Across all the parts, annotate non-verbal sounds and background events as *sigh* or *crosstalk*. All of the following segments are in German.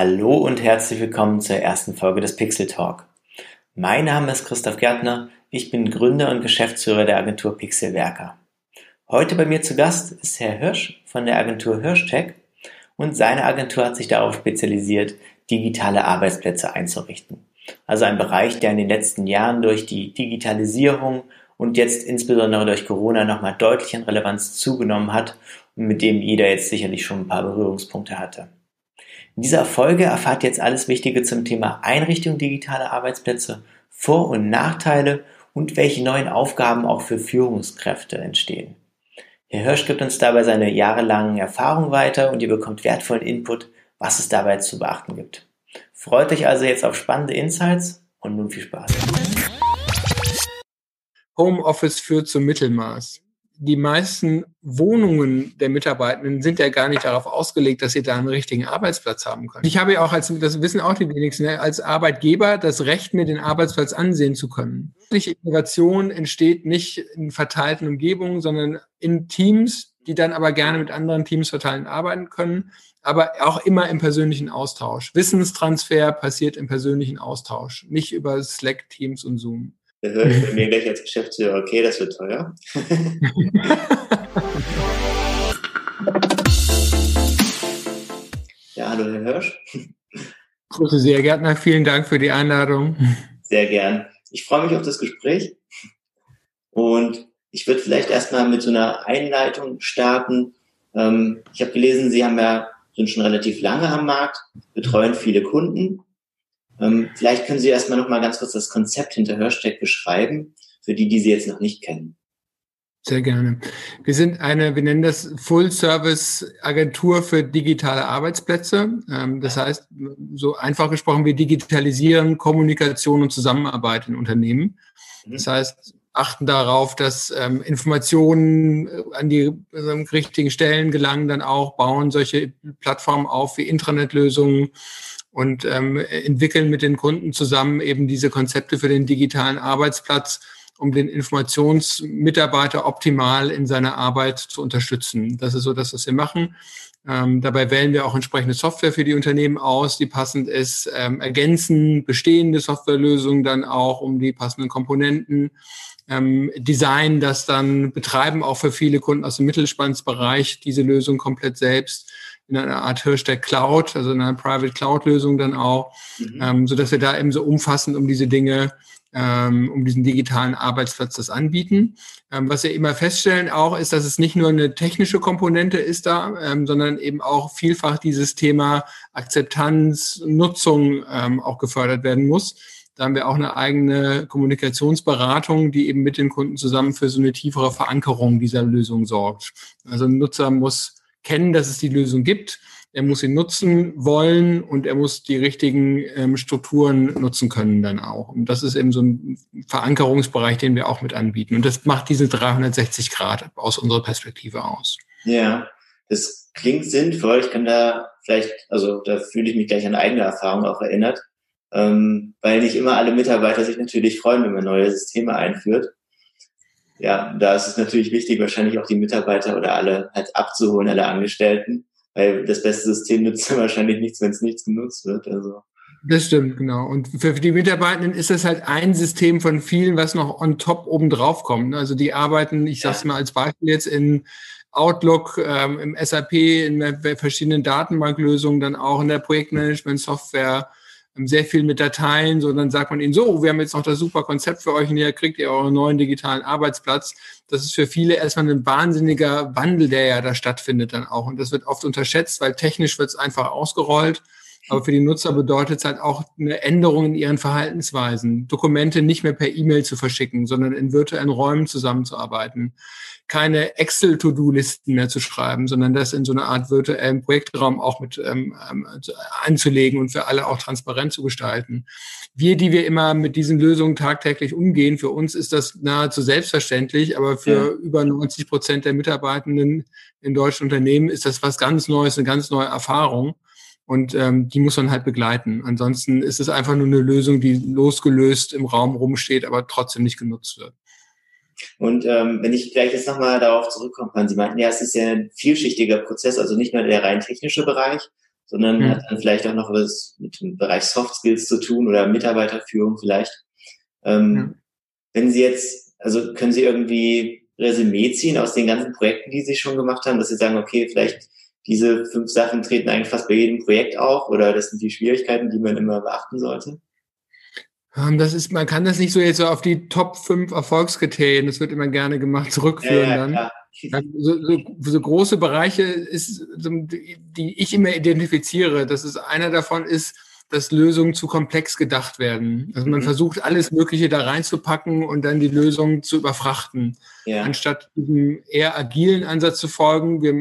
Hallo und herzlich willkommen zur ersten Folge des Pixel Talk. Mein Name ist Christoph Gärtner, ich bin Gründer und Geschäftsführer der Agentur Pixelwerker. Heute bei mir zu Gast ist Herr Hirsch von der Agentur Hirschtech und seine Agentur hat sich darauf spezialisiert, digitale Arbeitsplätze einzurichten. Also ein Bereich, der in den letzten Jahren durch die Digitalisierung und jetzt insbesondere durch Corona nochmal deutlich an Relevanz zugenommen hat und mit dem jeder jetzt sicherlich schon ein paar Berührungspunkte hatte. In dieser Folge erfahrt ihr jetzt alles Wichtige zum Thema Einrichtung digitaler Arbeitsplätze, Vor- und Nachteile und welche neuen Aufgaben auch für Führungskräfte entstehen. Herr Hirsch gibt uns dabei seine jahrelangen Erfahrungen weiter und ihr bekommt wertvollen Input, was es dabei zu beachten gibt. Freut euch also jetzt auf spannende Insights und nun viel Spaß. Homeoffice führt zum Mittelmaß die meisten Wohnungen der Mitarbeitenden sind ja gar nicht darauf ausgelegt, dass sie da einen richtigen Arbeitsplatz haben können. Ich habe ja auch als, das wissen auch die wenigsten, ne, als Arbeitgeber das Recht, mir den Arbeitsplatz ansehen zu können. Innovation entsteht nicht in verteilten Umgebungen, sondern in Teams, die dann aber gerne mit anderen Teams verteilen arbeiten können, aber auch immer im persönlichen Austausch. Wissenstransfer passiert im persönlichen Austausch, nicht über Slack, Teams und Zoom. Da höre ich bei mir gleich als Geschäftsführer, okay, das wird teuer. *laughs* ja, hallo Herr Hirsch. Grüße Sie, Herr Gärtner. Vielen Dank für die Einladung. Sehr gern. Ich freue mich auf das Gespräch. Und ich würde vielleicht erstmal mit so einer Einleitung starten. Ähm, ich habe gelesen, Sie haben ja, sind schon relativ lange am Markt, betreuen viele Kunden ähm, vielleicht können Sie erstmal noch mal ganz kurz das Konzept hinter Hörsteck beschreiben, für die, die Sie jetzt noch nicht kennen. Sehr gerne. Wir sind eine, wir nennen das Full-Service-Agentur für digitale Arbeitsplätze. Ähm, das heißt, so einfach gesprochen, wir digitalisieren Kommunikation und Zusammenarbeit in Unternehmen. Mhm. Das heißt, achten darauf, dass ähm, Informationen äh, an die äh, richtigen Stellen gelangen, dann auch bauen solche Plattformen auf wie Intranet-Lösungen, und ähm, entwickeln mit den Kunden zusammen eben diese Konzepte für den digitalen Arbeitsplatz, um den Informationsmitarbeiter optimal in seiner Arbeit zu unterstützen. Das ist so das, was wir machen. Ähm, dabei wählen wir auch entsprechende Software für die Unternehmen aus, die passend ist, ähm, ergänzen bestehende Softwarelösungen dann auch um die passenden Komponenten, ähm, Design das dann betreiben auch für viele Kunden aus dem Mittelspannsbereich diese Lösung komplett selbst in einer Art Hirsch der Cloud, also in einer Private Cloud Lösung dann auch, mhm. ähm, so dass wir da eben so umfassend um diese Dinge, ähm, um diesen digitalen Arbeitsplatz das anbieten. Ähm, was wir immer feststellen auch ist, dass es nicht nur eine technische Komponente ist da, ähm, sondern eben auch vielfach dieses Thema Akzeptanz, Nutzung auch gefördert werden muss. Da haben wir auch eine eigene Kommunikationsberatung, die eben mit den Kunden zusammen für so eine tiefere Verankerung dieser Lösung sorgt. Also ein Nutzer muss kennen, dass es die Lösung gibt. Er muss sie nutzen wollen und er muss die richtigen ähm, Strukturen nutzen können dann auch. Und das ist eben so ein Verankerungsbereich, den wir auch mit anbieten. Und das macht diese 360 Grad aus unserer Perspektive aus. Ja, das klingt sinnvoll. Ich kann da vielleicht, also da fühle ich mich gleich an eigene Erfahrung auch erinnert, ähm, weil nicht immer alle Mitarbeiter sich natürlich freuen, wenn man neue Systeme einführt ja, da ist es natürlich wichtig, wahrscheinlich auch die Mitarbeiter oder alle halt abzuholen, alle Angestellten, weil das beste System nützt *laughs* wahrscheinlich nichts, wenn es nichts genutzt wird. Also. Das stimmt, genau. Und für die Mitarbeitenden ist das halt ein System von vielen, was noch on top oben drauf kommt. Also die arbeiten, ich sag's mal als Beispiel jetzt in Outlook, ähm, im SAP, in verschiedenen Datenbanklösungen, dann auch in der Projektmanagement-Software, sehr viel mit Dateien, so dann sagt man ihnen so, wir haben jetzt noch das super Konzept für euch und hier kriegt ihr euren neuen digitalen Arbeitsplatz. Das ist für viele erstmal ein wahnsinniger Wandel, der ja da stattfindet dann auch. Und das wird oft unterschätzt, weil technisch wird es einfach ausgerollt. Aber für die Nutzer bedeutet es halt auch eine Änderung in ihren Verhaltensweisen. Dokumente nicht mehr per E-Mail zu verschicken, sondern in virtuellen Räumen zusammenzuarbeiten keine Excel-To-Do-Listen mehr zu schreiben, sondern das in so eine Art virtuellen Projektraum auch mit ähm, ähm, anzulegen und für alle auch transparent zu gestalten. Wir, die wir immer mit diesen Lösungen tagtäglich umgehen, für uns ist das nahezu selbstverständlich, aber für ja. über 90 Prozent der Mitarbeitenden in deutschen Unternehmen ist das was ganz Neues, eine ganz neue Erfahrung. Und ähm, die muss man halt begleiten. Ansonsten ist es einfach nur eine Lösung, die losgelöst im Raum rumsteht, aber trotzdem nicht genutzt wird. Und ähm, wenn ich gleich jetzt nochmal darauf zurückkommen kann, Sie meinten, ja, es ist ja ein vielschichtiger Prozess, also nicht nur der rein technische Bereich, sondern mhm. hat dann vielleicht auch noch was mit dem Bereich Soft Skills zu tun oder Mitarbeiterführung vielleicht. Ähm, mhm. Wenn Sie jetzt, also können Sie irgendwie Resümee ziehen aus den ganzen Projekten, die Sie schon gemacht haben, dass Sie sagen, okay, vielleicht diese fünf Sachen treten eigentlich fast bei jedem Projekt auf oder das sind die Schwierigkeiten, die man immer beachten sollte? Ähm, das ist, man kann das nicht so jetzt so auf die Top 5 Erfolgskriterien, das wird immer gerne gemacht, zurückführen ja, ja, dann. So, so, so, große Bereiche ist, die ich immer identifiziere, das ist einer davon ist, dass Lösungen zu komplex gedacht werden. Also man mhm. versucht alles Mögliche da reinzupacken und dann die Lösung zu überfrachten. Ja. Anstatt diesem eher agilen Ansatz zu folgen, wir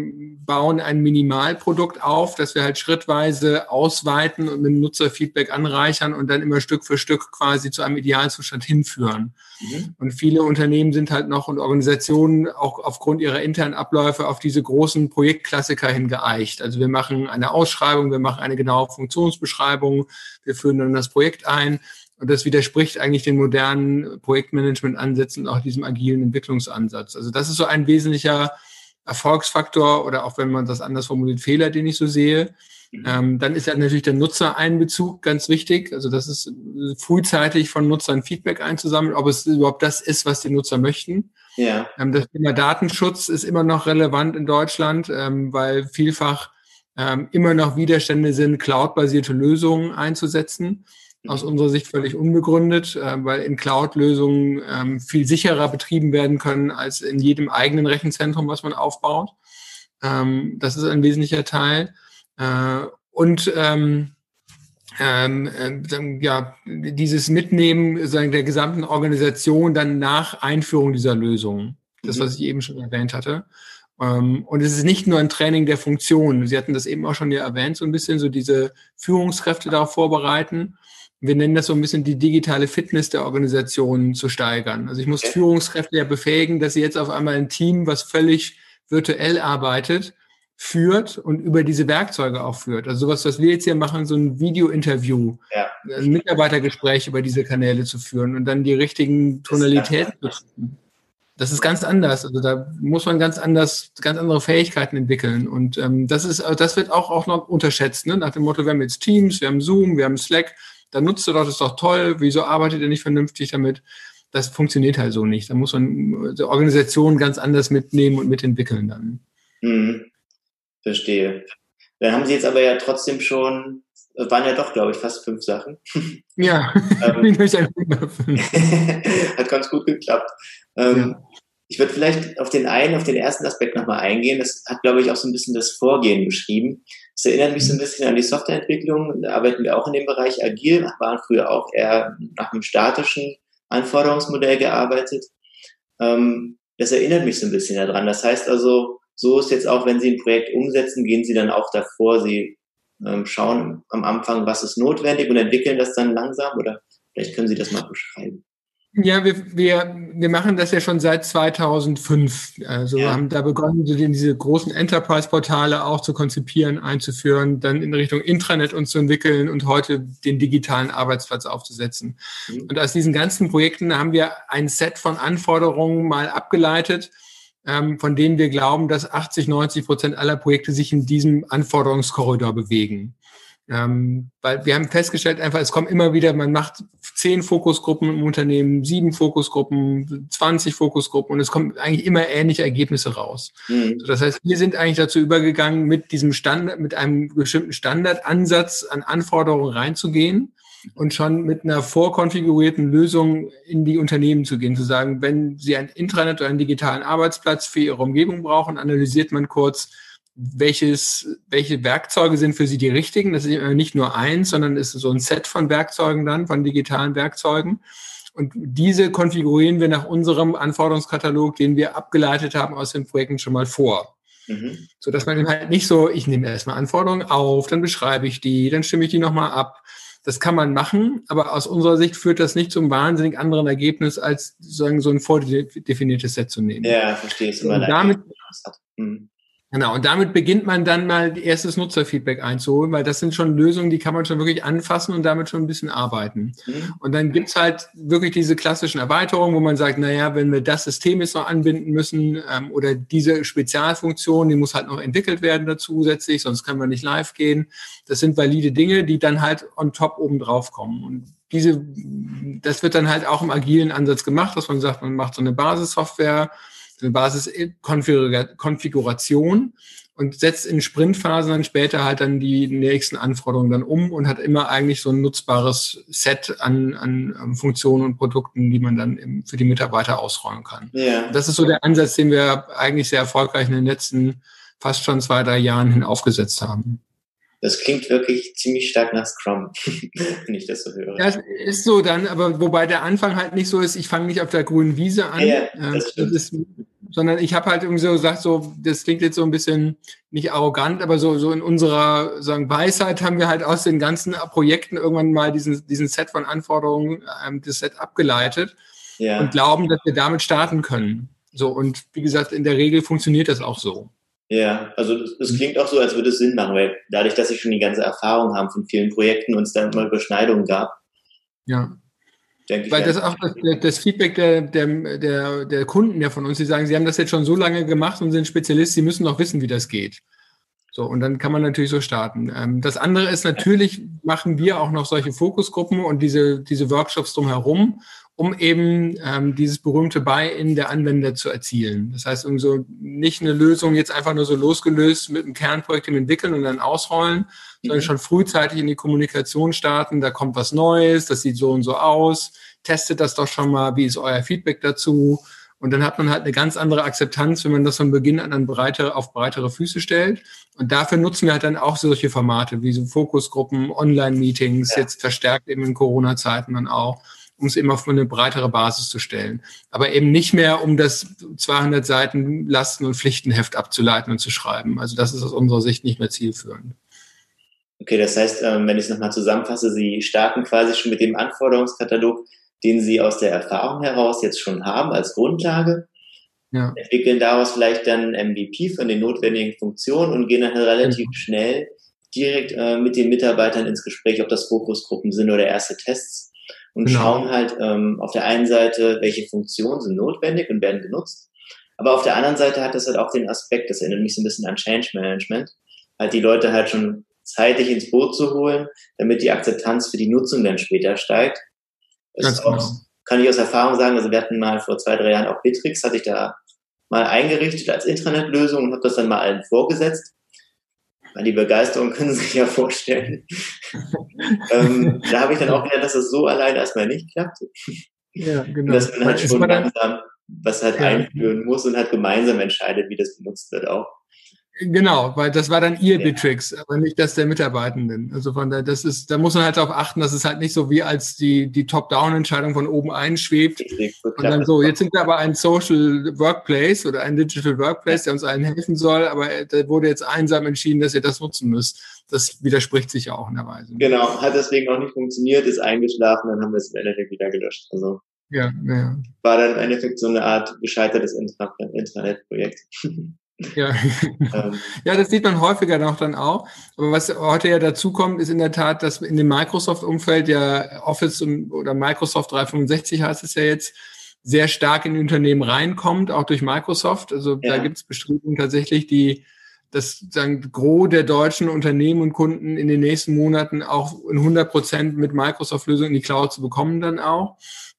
bauen ein Minimalprodukt auf, das wir halt schrittweise ausweiten und mit Nutzerfeedback anreichern und dann immer Stück für Stück quasi zu einem Idealzustand hinführen. Mhm. Und viele Unternehmen sind halt noch und Organisationen auch aufgrund ihrer internen Abläufe auf diese großen Projektklassiker hingeeicht. Also wir machen eine Ausschreibung, wir machen eine genaue Funktionsbeschreibung, wir führen dann das Projekt ein. Und das widerspricht eigentlich den modernen Projektmanagement-Ansätzen und auch diesem agilen Entwicklungsansatz. Also das ist so ein wesentlicher Erfolgsfaktor oder auch wenn man das anders formuliert, Fehler, den ich so sehe. Mhm. Ähm, dann ist ja natürlich der Nutzereinbezug ganz wichtig. Also das ist frühzeitig von Nutzern Feedback einzusammeln, ob es überhaupt das ist, was die Nutzer möchten. Ja. Ähm, das Thema Datenschutz ist immer noch relevant in Deutschland, ähm, weil vielfach ähm, immer noch Widerstände sind, cloud-basierte Lösungen einzusetzen. Aus unserer Sicht völlig unbegründet, äh, weil in Cloud-Lösungen ähm, viel sicherer betrieben werden können als in jedem eigenen Rechenzentrum, was man aufbaut. Ähm, das ist ein wesentlicher Teil. Äh, und ähm, ähm, äh, ja, dieses Mitnehmen sagen, der gesamten Organisation dann nach Einführung dieser Lösung. Das, mhm. was ich eben schon erwähnt hatte. Ähm, und es ist nicht nur ein Training der Funktionen. Sie hatten das eben auch schon ja erwähnt, so ein bisschen, so diese Führungskräfte darauf vorbereiten. Wir nennen das so ein bisschen die digitale Fitness der Organisation zu steigern. Also ich muss Führungskräfte ja befähigen, dass sie jetzt auf einmal ein Team, was völlig virtuell arbeitet, führt und über diese Werkzeuge auch führt. Also sowas, was wir jetzt hier machen, so ein Video-Interview, ja. ein Mitarbeitergespräch über diese Kanäle zu führen und dann die richtigen Tonalitäten zu finden. Das ist ganz anders. Also da muss man ganz anders, ganz andere Fähigkeiten entwickeln. Und ähm, das ist, das wird auch, auch noch unterschätzt, ne? Nach dem Motto, wir haben jetzt Teams, wir haben Zoom, wir haben Slack, dann nutzt ihr doch, das ist doch toll, wieso arbeitet ihr nicht vernünftig damit? Das funktioniert halt so nicht. Da muss man die Organisation ganz anders mitnehmen und mitentwickeln dann. Mhm. Verstehe. Dann haben Sie jetzt aber ja trotzdem schon, waren ja doch, glaube ich, fast fünf Sachen. *laughs* Ja, *laughs* ähm, *laughs* hat ganz gut geklappt. Ähm, ja. Ich würde vielleicht auf den einen, auf den ersten Aspekt nochmal eingehen. Das hat, glaube ich, auch so ein bisschen das Vorgehen beschrieben. Das erinnert mich so ein bisschen an die Softwareentwicklung. Da arbeiten wir auch in dem Bereich agil, waren früher auch eher nach einem statischen Anforderungsmodell gearbeitet. Ähm, das erinnert mich so ein bisschen daran. Das heißt also, so ist jetzt auch, wenn Sie ein Projekt umsetzen, gehen Sie dann auch davor, Sie ähm, schauen am Anfang, was ist notwendig und entwickeln das dann langsam oder vielleicht können Sie das mal beschreiben. Ja, wir, wir, wir machen das ja schon seit 2005. Also ja. wir haben da begonnen, diese großen Enterprise-Portale auch zu konzipieren, einzuführen, dann in Richtung Intranet uns zu entwickeln und heute den digitalen Arbeitsplatz aufzusetzen. Mhm. Und aus diesen ganzen Projekten haben wir ein Set von Anforderungen mal abgeleitet, ähm, von denen wir glauben, dass 80, 90 Prozent aller Projekte sich in diesem Anforderungskorridor bewegen. Ähm, weil wir haben festgestellt, einfach, es kommt immer wieder, man macht zehn Fokusgruppen im Unternehmen, sieben Fokusgruppen, 20 Fokusgruppen und es kommen eigentlich immer ähnliche Ergebnisse raus. Mhm. So, das heißt, wir sind eigentlich dazu übergegangen, mit diesem Standard, mit einem bestimmten Standardansatz an Anforderungen reinzugehen und schon mit einer vorkonfigurierten Lösung in die Unternehmen zu gehen, zu sagen, wenn Sie ein Intranet oder einen digitalen Arbeitsplatz für Ihre Umgebung brauchen, analysiert man kurz, welches, welche Werkzeuge sind für Sie die richtigen. Das ist nicht nur eins, sondern ist so ein Set von Werkzeugen dann, von digitalen Werkzeugen. Und diese konfigurieren wir nach unserem Anforderungskatalog, den wir abgeleitet haben aus den Projekten schon mal vor. Mhm. So dass man halt nicht so, ich nehme erstmal Anforderungen auf, dann beschreibe ich die, dann stimme ich die nochmal ab. Das kann man machen, aber aus unserer Sicht führt das nicht zum wahnsinnig anderen Ergebnis, als sozusagen so ein vordefiniertes Set zu nehmen. Ja, verstehe ich. Und damit, mhm. Genau, und damit beginnt man dann mal erstes Nutzerfeedback einzuholen, weil das sind schon Lösungen, die kann man schon wirklich anfassen und damit schon ein bisschen arbeiten. Mhm. Und dann gibt's halt wirklich diese klassischen Erweiterungen, wo man sagt, na ja, wenn wir das System jetzt noch anbinden müssen ähm, oder diese Spezialfunktion, die muss halt noch entwickelt werden dazu zusätzlich, sonst können wir nicht live gehen. Das sind valide Dinge, die dann halt on top oben drauf kommen. Und diese, das wird dann halt auch im agilen Ansatz gemacht, dass man sagt, man macht so eine Basissoftware, Basiskonfiguration und setzt in Sprintphasen dann später halt dann die nächsten Anforderungen dann um und hat immer eigentlich so ein nutzbares Set an, an Funktionen und Produkten, die man dann für die Mitarbeiter ausrollen kann. Ja. Das ist so der Ansatz, den wir eigentlich sehr erfolgreich in den letzten fast schon zwei, drei Jahren hin aufgesetzt haben. Das klingt wirklich ziemlich stark nach Scrum, *laughs* wenn ich das so höre. Ja, ist so dann, aber wobei der Anfang halt nicht so ist, ich fange nicht auf der grünen Wiese an, ja, das äh, das ist, sondern ich habe halt irgendwie so gesagt, so, das klingt jetzt so ein bisschen nicht arrogant, aber so, so in unserer sagen, Weisheit haben wir halt aus den ganzen Projekten irgendwann mal diesen, diesen Set von Anforderungen, ähm, das Set abgeleitet ja. und glauben, dass wir damit starten können. So, und wie gesagt, in der Regel funktioniert das auch so. Ja, also es klingt auch so, als würde es Sinn machen, weil dadurch, dass ich schon die ganze Erfahrung haben von vielen Projekten und es dann immer Überschneidungen gab. Ja. Denke weil ich, das auch das, das, Feedback der, der, der, der Kunden ja von uns, die sagen, sie haben das jetzt schon so lange gemacht und sind Spezialist, sie müssen doch wissen, wie das geht. So, und dann kann man natürlich so starten. Ähm, das andere ist natürlich, machen wir auch noch solche Fokusgruppen und diese, diese Workshops drumherum, um eben ähm, dieses berühmte Buy-in der Anwender zu erzielen. Das heißt, um so nicht eine Lösung jetzt einfach nur so losgelöst mit einem Kernprojekt entwickeln und dann ausrollen, mhm. sondern schon frühzeitig in die Kommunikation starten. Da kommt was Neues, das sieht so und so aus. Testet das doch schon mal. Wie ist euer Feedback dazu? Und dann hat man halt eine ganz andere Akzeptanz, wenn man das von Beginn an, an breite, auf breitere Füße stellt. Und dafür nutzen wir halt dann auch solche Formate wie so Fokusgruppen, Online-Meetings, ja. jetzt verstärkt eben in Corona-Zeiten dann auch um es eben auf eine breitere Basis zu stellen. Aber eben nicht mehr, um das 200 Seiten Lasten- und Pflichtenheft abzuleiten und zu schreiben. Also das ist aus unserer Sicht nicht mehr zielführend. Okay, das heißt, ähm, wenn ich es nochmal zusammenfasse, Sie starten quasi schon mit dem Anforderungskatalog, den Sie aus der Erfahrung heraus jetzt schon haben als Grundlage, ja. entwickeln daraus vielleicht dann MVP von den notwendigen Funktionen und gehen dann relativ ja. schnell direkt äh, mit den Mitarbeitern ins Gespräch, ob das Fokusgruppen sind oder erste Tests und genau. schauen halt ähm, auf der einen Seite, welche Funktionen sind notwendig und werden genutzt. Aber auf der anderen Seite hat das halt auch den Aspekt, das erinnert mich so ein bisschen an Change Management, halt die Leute halt schon zeitig ins Boot zu holen, damit die Akzeptanz für die Nutzung dann später steigt. Das auch, genau. kann ich aus Erfahrung sagen, also wir hatten mal vor zwei, drei Jahren auch Bitrix, hatte ich da mal eingerichtet als Intranet-Lösung und habe das dann mal allen vorgesetzt die Begeisterung *laughs* können Sie sich ja vorstellen. *laughs* ähm, da habe ich dann auch gelernt, dass das so alleine erstmal nicht klappt. Ja, genau. Und dass man halt schon langsam was halt ja. einführen muss und halt gemeinsam entscheidet, wie das benutzt wird auch. Genau, weil das war dann ihr ja. Bitrix, aber nicht das der Mitarbeitenden. Also von der, das ist, da muss man halt darauf achten, dass es halt nicht so wie als die, die Top-Down-Entscheidung von oben einschwebt. Und dann so, jetzt sind wir aber ein Social Workplace oder ein Digital Workplace, der uns allen helfen soll, aber da wurde jetzt einsam entschieden, dass ihr das nutzen müsst. Das widerspricht sich ja auch in der Weise. Genau, hat deswegen auch nicht funktioniert, ist eingeschlafen, dann haben wir es im Endeffekt wieder gelöscht. Also ja, ja. war dann im Endeffekt so eine Art gescheitertes Intranet-Projekt. *laughs* Ja. Ähm. *laughs* ja, das sieht man häufiger noch dann auch. Aber was heute ja dazu kommt, ist in der Tat, dass in dem Microsoft-Umfeld ja Office oder Microsoft 365 heißt es ja jetzt, sehr stark in die Unternehmen reinkommt, auch durch Microsoft. Also ja. da gibt es Bestrebungen tatsächlich, die das sagen, Gros der deutschen Unternehmen und Kunden in den nächsten Monaten auch in 100 Prozent mit Microsoft-Lösungen in die Cloud zu bekommen dann auch.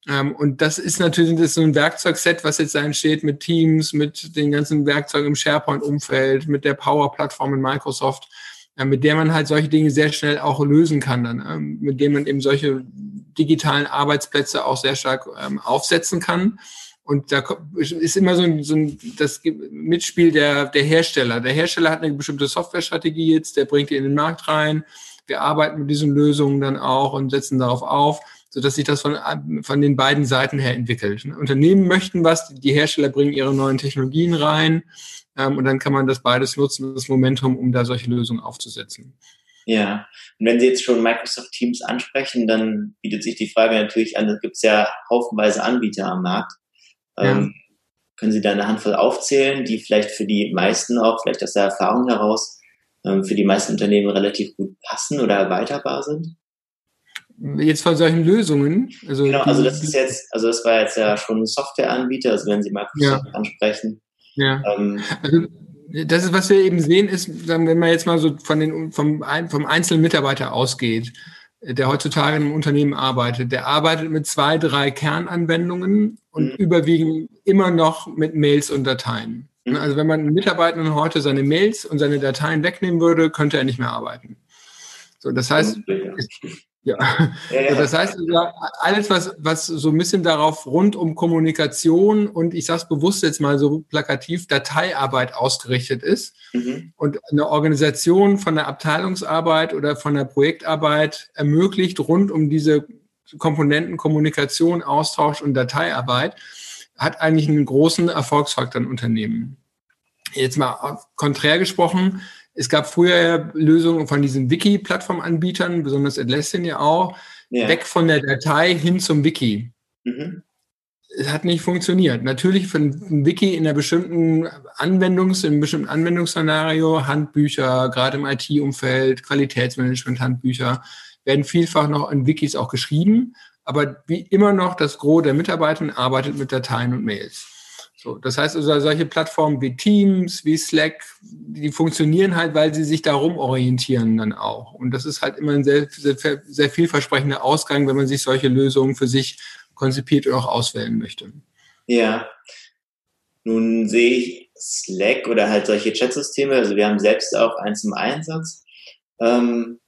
Ähm, und das ist natürlich das ist so ein Werkzeugset, was jetzt da entsteht mit Teams, mit den ganzen Werkzeugen im SharePoint-Umfeld, mit der Power-Plattform in Microsoft, äh, mit der man halt solche Dinge sehr schnell auch lösen kann, dann, ähm, mit dem man eben solche digitalen Arbeitsplätze auch sehr stark ähm, aufsetzen kann. Und da ist immer so ein, so ein das Mitspiel der, der Hersteller. Der Hersteller hat eine bestimmte Softwarestrategie jetzt, der bringt die in den Markt rein. Wir arbeiten mit diesen Lösungen dann auch und setzen darauf auf so dass sich das von, von den beiden Seiten her entwickelt. Unternehmen möchten was, die Hersteller bringen ihre neuen Technologien rein ähm, und dann kann man das beides nutzen, das Momentum, um da solche Lösungen aufzusetzen. Ja, und wenn Sie jetzt schon Microsoft Teams ansprechen, dann bietet sich die Frage natürlich an, es gibt ja haufenweise Anbieter am Markt. Ja. Ähm, können Sie da eine Handvoll aufzählen, die vielleicht für die meisten auch, vielleicht aus der Erfahrung heraus, ähm, für die meisten Unternehmen relativ gut passen oder erweiterbar sind? Jetzt von solchen Lösungen. Also genau, also das ist jetzt, also das war jetzt ja schon ein Softwareanbieter, also wenn Sie Microsoft ja. ansprechen. Ja. Ähm, also das ist, was wir eben sehen, ist, wenn man jetzt mal so von den, vom, vom einzelnen Mitarbeiter ausgeht, der heutzutage in einem Unternehmen arbeitet, der arbeitet mit zwei, drei Kernanwendungen und mhm. überwiegend immer noch mit Mails und Dateien. Mhm. Also wenn man Mitarbeitenden heute seine Mails und seine Dateien wegnehmen würde, könnte er nicht mehr arbeiten. So, das heißt, ja. ja, ja. Das heißt, alles, was, was so ein bisschen darauf rund um Kommunikation und ich sage es bewusst jetzt mal so plakativ, Dateiarbeit ausgerichtet ist mhm. und eine Organisation von der Abteilungsarbeit oder von der Projektarbeit ermöglicht, rund um diese Komponenten Kommunikation, Austausch und Dateiarbeit, hat eigentlich einen großen Erfolgsfaktor in Unternehmen. Jetzt mal konträr gesprochen, es gab früher Lösungen von diesen Wiki-Plattformanbietern, besonders Atlassian ja auch, ja. weg von der Datei hin zum Wiki. Mhm. Es hat nicht funktioniert. Natürlich für ein Wiki in einer bestimmten Anwendungs, in einem bestimmten Anwendungsszenario, Handbücher, gerade im IT-Umfeld, Qualitätsmanagement-Handbücher, werden vielfach noch in Wikis auch geschrieben. Aber wie immer noch, das Gros der Mitarbeiter arbeitet mit Dateien und Mails. So, das heißt also, solche Plattformen wie Teams, wie Slack, die funktionieren halt, weil sie sich darum orientieren dann auch. Und das ist halt immer ein sehr, sehr, sehr vielversprechender Ausgang, wenn man sich solche Lösungen für sich konzipiert und auch auswählen möchte. Ja. Nun sehe ich Slack oder halt solche Chatsysteme, also wir haben selbst auch eins im Einsatz. Ähm,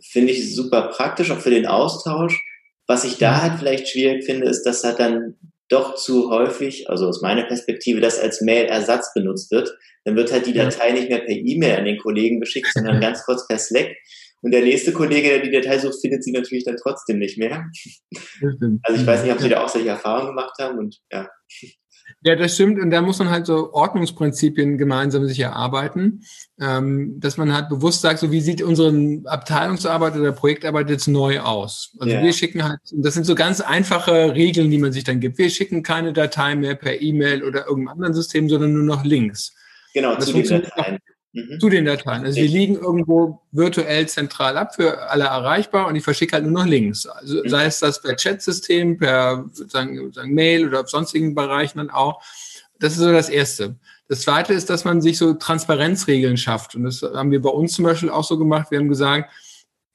Finde ich super praktisch, auch für den Austausch. Was ich da halt vielleicht schwierig finde, ist, dass halt dann doch zu häufig, also aus meiner Perspektive, das als Mail-Ersatz benutzt wird. Dann wird halt die Datei nicht mehr per E-Mail an den Kollegen geschickt, sondern ganz kurz per Slack. Und der nächste Kollege, der die Datei sucht, findet sie natürlich dann trotzdem nicht mehr. Also ich weiß nicht, ob Sie da auch solche Erfahrungen gemacht haben und ja. Ja, das stimmt. Und da muss man halt so Ordnungsprinzipien gemeinsam sich erarbeiten, ähm, dass man halt bewusst sagt, so wie sieht unsere Abteilungsarbeit oder Projektarbeit jetzt neu aus? Also ja. wir schicken halt, das sind so ganz einfache Regeln, die man sich dann gibt. Wir schicken keine Datei mehr per E-Mail oder irgendeinem anderen System, sondern nur noch Links. Genau, das zu den Dateien. Mhm. Zu den Dateien. Also die liegen irgendwo virtuell zentral ab für alle erreichbar und ich verschicke halt nur noch Links. Also mhm. sei es das per Chat-System, per sagen, sagen Mail oder auf sonstigen Bereichen dann auch. Das ist so das Erste. Das Zweite ist, dass man sich so Transparenzregeln schafft. Und das haben wir bei uns zum Beispiel auch so gemacht. Wir haben gesagt,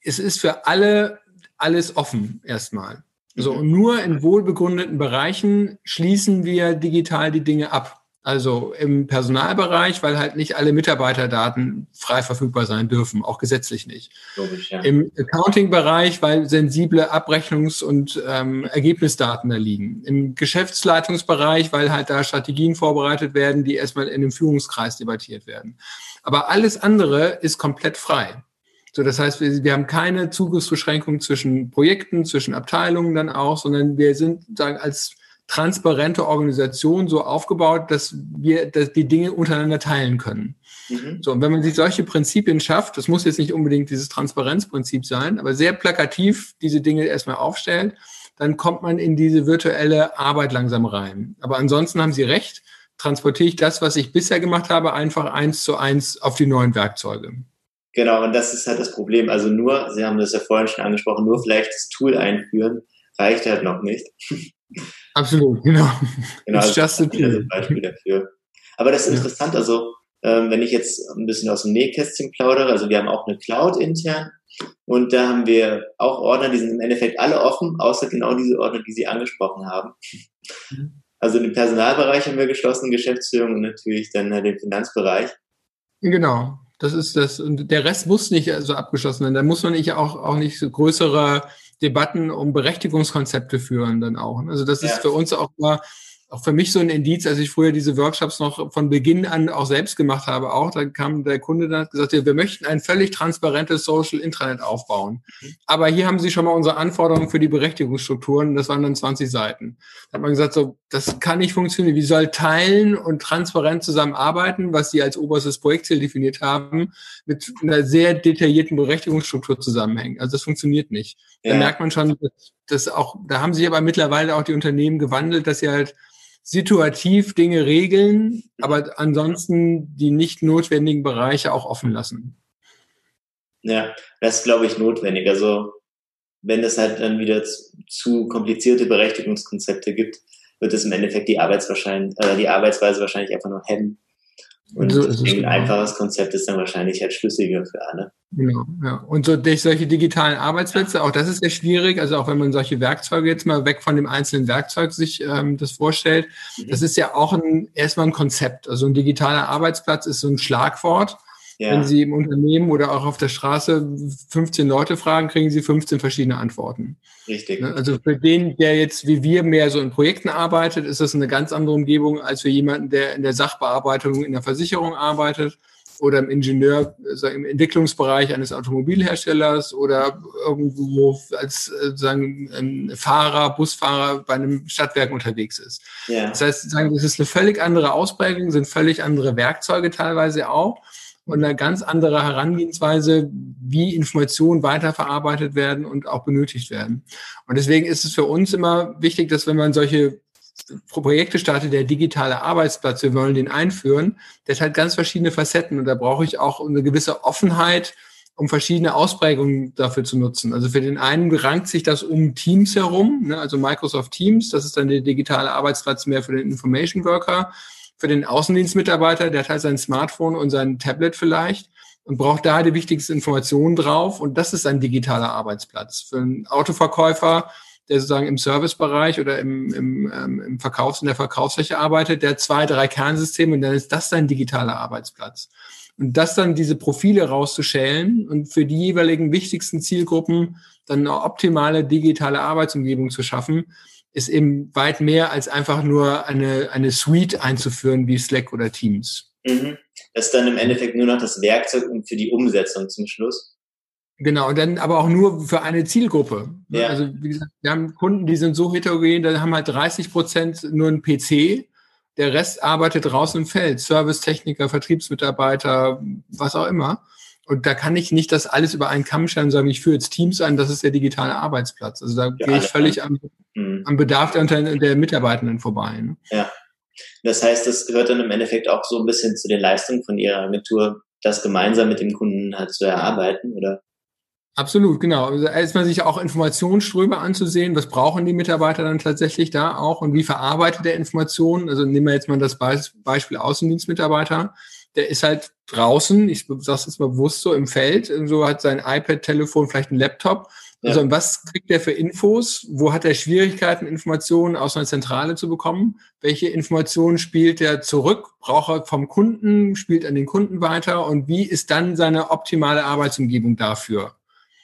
es ist für alle alles offen erstmal. So, mhm. und nur in wohlbegründeten Bereichen schließen wir digital die Dinge ab. Also im Personalbereich, weil halt nicht alle Mitarbeiterdaten frei verfügbar sein dürfen, auch gesetzlich nicht. Logisch, ja. Im Accounting-Bereich, weil sensible Abrechnungs- und ähm, Ergebnisdaten da liegen. Im Geschäftsleitungsbereich, weil halt da Strategien vorbereitet werden, die erstmal in dem Führungskreis debattiert werden. Aber alles andere ist komplett frei. So, das heißt, wir, wir haben keine Zugriffsbeschränkungen zwischen Projekten, zwischen Abteilungen dann auch, sondern wir sind sagen als transparente Organisation so aufgebaut, dass wir dass die Dinge untereinander teilen können. Mhm. So, und wenn man sich solche Prinzipien schafft, das muss jetzt nicht unbedingt dieses Transparenzprinzip sein, aber sehr plakativ diese Dinge erstmal aufstellt, dann kommt man in diese virtuelle Arbeit langsam rein. Aber ansonsten haben Sie recht, transportiere ich das, was ich bisher gemacht habe, einfach eins zu eins auf die neuen Werkzeuge. Genau, und das ist halt das Problem. Also nur, Sie haben das ja vorhin schon angesprochen, nur vielleicht das Tool einführen, reicht halt noch nicht. Absolut, genau. Genau, It's also just a tool. Beispiel dafür. Aber das ist interessant, also ähm, wenn ich jetzt ein bisschen aus dem Nähkästchen plaudere, also wir haben auch eine Cloud intern und da haben wir auch Ordner, die sind im Endeffekt alle offen, außer genau diese Ordner, die Sie angesprochen haben. Mhm. Also den Personalbereich haben wir geschlossen, Geschäftsführung und natürlich dann den Finanzbereich. Genau, das ist das. Und der Rest muss nicht so abgeschlossen werden. Da muss man nicht auch, auch nicht so größere Debatten um Berechtigungskonzepte führen dann auch. Also das ist für uns auch mal auch für mich so ein Indiz, als ich früher diese Workshops noch von Beginn an auch selbst gemacht habe, auch, da kam der Kunde dann und gesagt, wir möchten ein völlig transparentes Social Intranet aufbauen. Mhm. Aber hier haben Sie schon mal unsere Anforderungen für die Berechtigungsstrukturen, das waren dann 20 Seiten. Da hat man gesagt, so, das kann nicht funktionieren. Wie soll teilen und transparent zusammenarbeiten, was Sie als oberstes Projektziel definiert haben, mit einer sehr detaillierten Berechtigungsstruktur zusammenhängen? Also das funktioniert nicht. Ja. Da merkt man schon, dass auch, da haben sich aber mittlerweile auch die Unternehmen gewandelt, dass sie halt situativ Dinge regeln, aber ansonsten die nicht notwendigen Bereiche auch offen lassen. Ja, das ist, glaube ich, notwendig. Also wenn es halt dann wieder zu, zu komplizierte Berechtigungskonzepte gibt, wird es im Endeffekt die, Arbeitswahrscheinlich, äh, die Arbeitsweise wahrscheinlich einfach nur hemmen. Und so ein genau. einfaches Konzept ist dann wahrscheinlich halt schlüssiger für alle. Genau, ja. Und so durch solche digitalen Arbeitsplätze, auch das ist ja schwierig, also auch wenn man solche Werkzeuge jetzt mal weg von dem einzelnen Werkzeug sich ähm, das vorstellt, mhm. das ist ja auch ein, erstmal ein Konzept. Also ein digitaler Arbeitsplatz ist so ein Schlagwort. Ja. Wenn Sie im Unternehmen oder auch auf der Straße 15 Leute fragen, kriegen Sie 15 verschiedene Antworten. Richtig. Ne, also für den, der jetzt wie wir mehr so in Projekten arbeitet, ist das eine ganz andere Umgebung als für jemanden, der in der Sachbearbeitung in der Versicherung arbeitet oder im Ingenieur, also im Entwicklungsbereich eines Automobilherstellers oder irgendwo als äh, sagen Fahrer, Busfahrer bei einem Stadtwerk unterwegs ist. Ja. Das heißt, sagen, das ist eine völlig andere Ausprägung, sind völlig andere Werkzeuge teilweise auch und eine ganz andere Herangehensweise, wie Informationen weiterverarbeitet werden und auch benötigt werden. Und deswegen ist es für uns immer wichtig, dass wenn man solche Projekte startet, der digitale Arbeitsplatz, wir wollen den einführen, der hat ganz verschiedene Facetten und da brauche ich auch eine gewisse Offenheit, um verschiedene Ausprägungen dafür zu nutzen. Also für den einen rankt sich das um Teams herum, ne, also Microsoft Teams, das ist dann der digitale Arbeitsplatz mehr für den Information Worker für den Außendienstmitarbeiter, der hat halt sein Smartphone und sein Tablet vielleicht und braucht da die wichtigsten Informationen drauf und das ist ein digitaler Arbeitsplatz. Für einen Autoverkäufer, der sozusagen im Servicebereich oder im, im, ähm, im Verkaufs- in der Verkaufsfläche arbeitet, der zwei, drei Kernsysteme und dann ist das sein digitaler Arbeitsplatz. Und das dann diese Profile rauszuschälen und für die jeweiligen wichtigsten Zielgruppen dann eine optimale digitale Arbeitsumgebung zu schaffen, ist eben weit mehr als einfach nur eine, eine Suite einzuführen wie Slack oder Teams. Mhm. Das ist dann im Endeffekt nur noch das Werkzeug für die Umsetzung zum Schluss. Genau, und dann aber auch nur für eine Zielgruppe. Ja. Also wie gesagt, wir haben Kunden, die sind so heterogen, da haben halt 30 Prozent nur einen PC, der Rest arbeitet draußen im Feld, Servicetechniker, Vertriebsmitarbeiter, was auch immer. Und da kann ich nicht das alles über einen Kamm stellen und sagen, ich führe jetzt Teams ein, das ist der digitale Arbeitsplatz. Also da ja, gehe ich völlig am, mhm. am Bedarf der, der Mitarbeitenden vorbei. Ne? Ja. Das heißt, das gehört dann im Endeffekt auch so ein bisschen zu den Leistungen von Ihrer Agentur, das gemeinsam mit dem Kunden halt zu erarbeiten, oder? Absolut, genau. Also erstmal sich auch Informationsströme anzusehen, was brauchen die Mitarbeiter dann tatsächlich da auch und wie verarbeitet der Informationen. Also nehmen wir jetzt mal das Beispiel Außendienstmitarbeiter der ist halt draußen, ich sag's jetzt mal bewusst so, im Feld, so hat sein iPad, Telefon, vielleicht ein Laptop. Ja. Also was kriegt der für Infos? Wo hat er Schwierigkeiten, Informationen aus einer Zentrale zu bekommen? Welche Informationen spielt er zurück? Braucht er vom Kunden? Spielt an den Kunden weiter? Und wie ist dann seine optimale Arbeitsumgebung dafür?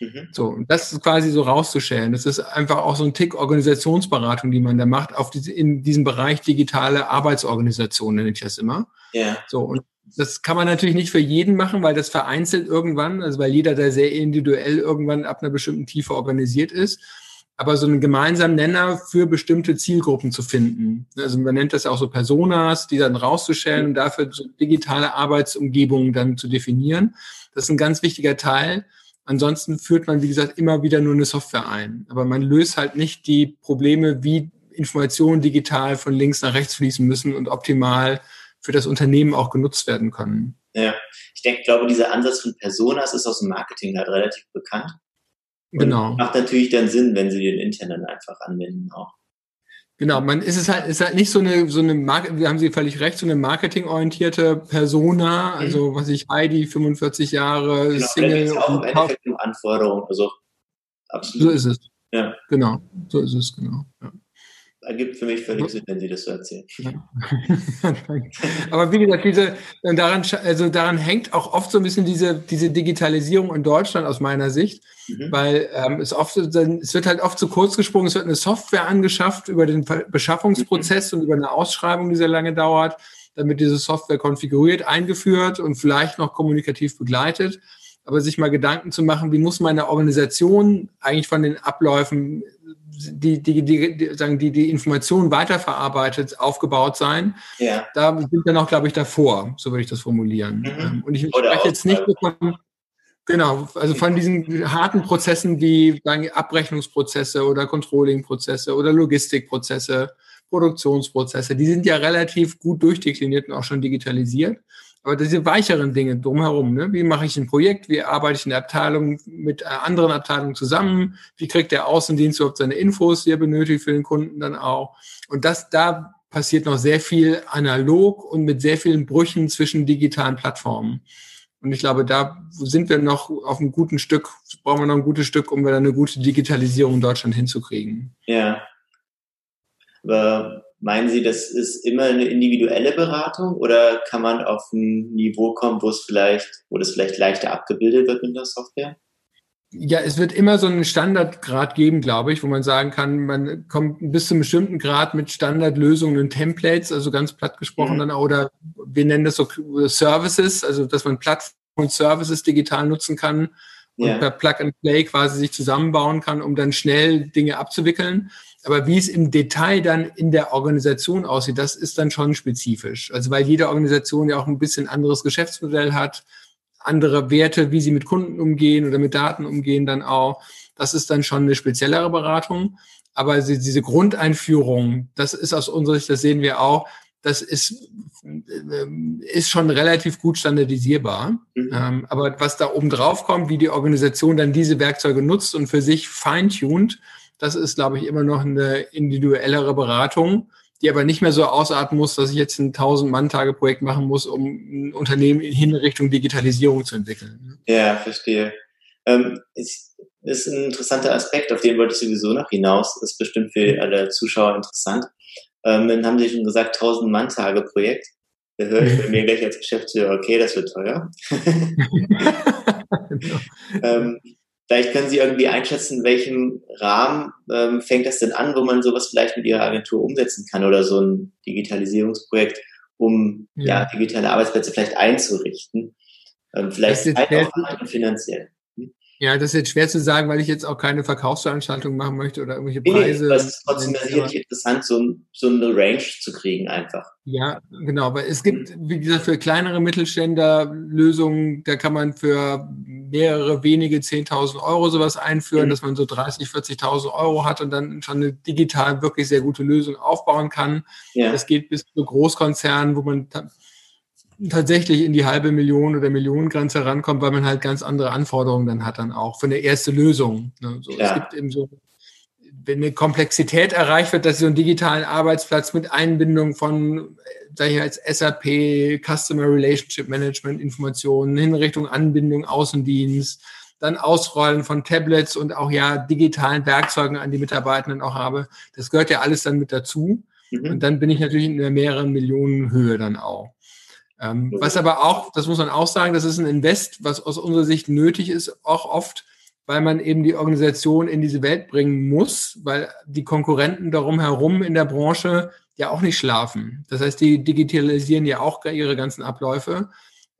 Mhm. So, und das ist quasi so rauszustellen. Das ist einfach auch so ein Tick Organisationsberatung, die man da macht, auf diese, in diesem Bereich digitale Arbeitsorganisation, nenne ich das immer. Ja. So, und das kann man natürlich nicht für jeden machen, weil das vereinzelt irgendwann, also weil jeder da sehr individuell irgendwann ab einer bestimmten Tiefe organisiert ist. Aber so einen gemeinsamen Nenner für bestimmte Zielgruppen zu finden. Also man nennt das auch so Personas, die dann rauszustellen und dafür so digitale Arbeitsumgebungen dann zu definieren. Das ist ein ganz wichtiger Teil. Ansonsten führt man, wie gesagt, immer wieder nur eine Software ein. Aber man löst halt nicht die Probleme, wie Informationen digital von links nach rechts fließen müssen und optimal für das Unternehmen auch genutzt werden können. Ja, ich denke, glaube, dieser Ansatz von Personas ist aus dem Marketing halt relativ bekannt. Und genau. Macht natürlich dann Sinn, wenn sie den intern dann einfach anwenden auch. Genau, man ist es halt, ist halt nicht so eine, so eine Marke, wir haben Sie völlig recht, so eine marketingorientierte Persona, mhm. also was ich Heidi, 45 Jahre, genau, Single. Ist auch im Endeffekt eine Anforderung, also absolut. So ist es. Ja. Genau, so ist es, genau. Ja ergibt für mich völlig Sinn, wenn Sie das so erzählen. *laughs* Aber wie gesagt, diese, daran, also daran hängt auch oft so ein bisschen diese, diese Digitalisierung in Deutschland aus meiner Sicht, mhm. weil ähm, es oft, es wird halt oft zu kurz gesprungen, es wird eine Software angeschafft über den Beschaffungsprozess mhm. und über eine Ausschreibung, die sehr lange dauert, damit diese Software konfiguriert, eingeführt und vielleicht noch kommunikativ begleitet aber sich mal Gedanken zu machen, wie muss meine Organisation eigentlich von den Abläufen die, die, die, die, sagen, die, die Informationen weiterverarbeitet, aufgebaut sein. Ja. Da sind wir noch, glaube ich, davor, so würde ich das formulieren. Mhm. Ähm, und ich spreche jetzt nicht von, genau, also von diesen harten Prozessen wie sagen, Abrechnungsprozesse oder Controlling-Prozesse oder Logistikprozesse, Produktionsprozesse, die sind ja relativ gut durchdekliniert und auch schon digitalisiert. Aber diese weicheren Dinge drumherum, ne? wie mache ich ein Projekt, wie arbeite ich in der Abteilung mit äh, anderen Abteilungen zusammen, wie kriegt der Außendienst überhaupt seine Infos, die er benötigt für den Kunden dann auch. Und das, da passiert noch sehr viel analog und mit sehr vielen Brüchen zwischen digitalen Plattformen. Und ich glaube, da sind wir noch auf einem guten Stück, brauchen wir noch ein gutes Stück, um wieder eine gute Digitalisierung in Deutschland hinzukriegen. Ja. Aber Meinen Sie, das ist immer eine individuelle Beratung oder kann man auf ein Niveau kommen, wo es vielleicht, wo das vielleicht leichter abgebildet wird mit der Software? Ja, es wird immer so einen Standardgrad geben, glaube ich, wo man sagen kann, man kommt bis zu einem bestimmten Grad mit Standardlösungen und Templates, also ganz platt gesprochen mhm. dann, oder wir nennen das so Services, also dass man Plattformen und Services digital nutzen kann und ja. per Plug and Play quasi sich zusammenbauen kann, um dann schnell Dinge abzuwickeln. Aber wie es im Detail dann in der Organisation aussieht, das ist dann schon spezifisch. Also weil jede Organisation ja auch ein bisschen anderes Geschäftsmodell hat, andere Werte, wie sie mit Kunden umgehen oder mit Daten umgehen, dann auch. Das ist dann schon eine speziellere Beratung. Aber diese Grundeinführung, das ist aus unserer Sicht, das sehen wir auch, das ist, ähm, ist schon relativ gut standardisierbar. Mhm. Ähm, aber was da oben drauf kommt, wie die Organisation dann diese Werkzeuge nutzt und für sich feintuned, das ist, glaube ich, immer noch eine individuellere Beratung, die aber nicht mehr so ausarten muss, dass ich jetzt ein 1000-Mann-Tage-Projekt machen muss, um ein Unternehmen in Richtung Digitalisierung zu entwickeln. Ja, verstehe. Ähm, ist, ist ein interessanter Aspekt, auf den wollte ich sowieso noch hinaus. Das ist bestimmt für alle Zuschauer interessant. Ähm, dann haben Sie schon gesagt, 1000-Mann-Tage-Projekt. Da höre ich bei *laughs* mir gleich als Geschäftsführer, okay, das wird teuer. *laughs* ähm, Vielleicht können Sie irgendwie einschätzen, in welchem Rahmen ähm, fängt das denn an, wo man sowas vielleicht mit Ihrer Agentur umsetzen kann oder so ein Digitalisierungsprojekt, um ja, ja digitale Arbeitsplätze vielleicht einzurichten. Ähm, vielleicht zeitaufwand und finanziell. Ja, das ist jetzt schwer zu sagen, weil ich jetzt auch keine Verkaufsveranstaltung machen möchte oder irgendwelche Preise. Nee, aber es ist trotzdem sicherlich interessant, so, so eine Range zu kriegen einfach. Ja, genau. Aber es gibt, wie gesagt, für kleinere Mittelständler Lösungen, da kann man für mehrere wenige 10.000 Euro sowas einführen, mhm. dass man so 30, 40.000 Euro hat und dann schon eine digital wirklich sehr gute Lösung aufbauen kann. Ja. Das geht bis zu Großkonzernen, wo man tatsächlich in die halbe Million oder Millionengrenze rankommt, weil man halt ganz andere Anforderungen dann hat dann auch für eine erste Lösung. Ne? So, ja. Es gibt eben so, wenn eine Komplexität erreicht wird, dass so einen digitalen Arbeitsplatz mit Einbindung von, sag ich als SAP, Customer Relationship Management Informationen, in Richtung Anbindung, Außendienst, dann Ausrollen von Tablets und auch ja digitalen Werkzeugen an die Mitarbeitenden auch habe. Das gehört ja alles dann mit dazu. Mhm. Und dann bin ich natürlich in der mehreren Millionen Höhe dann auch. Ähm, was aber auch, das muss man auch sagen, das ist ein Invest, was aus unserer Sicht nötig ist, auch oft, weil man eben die Organisation in diese Welt bringen muss, weil die Konkurrenten darum herum in der Branche ja auch nicht schlafen. Das heißt, die digitalisieren ja auch ihre ganzen Abläufe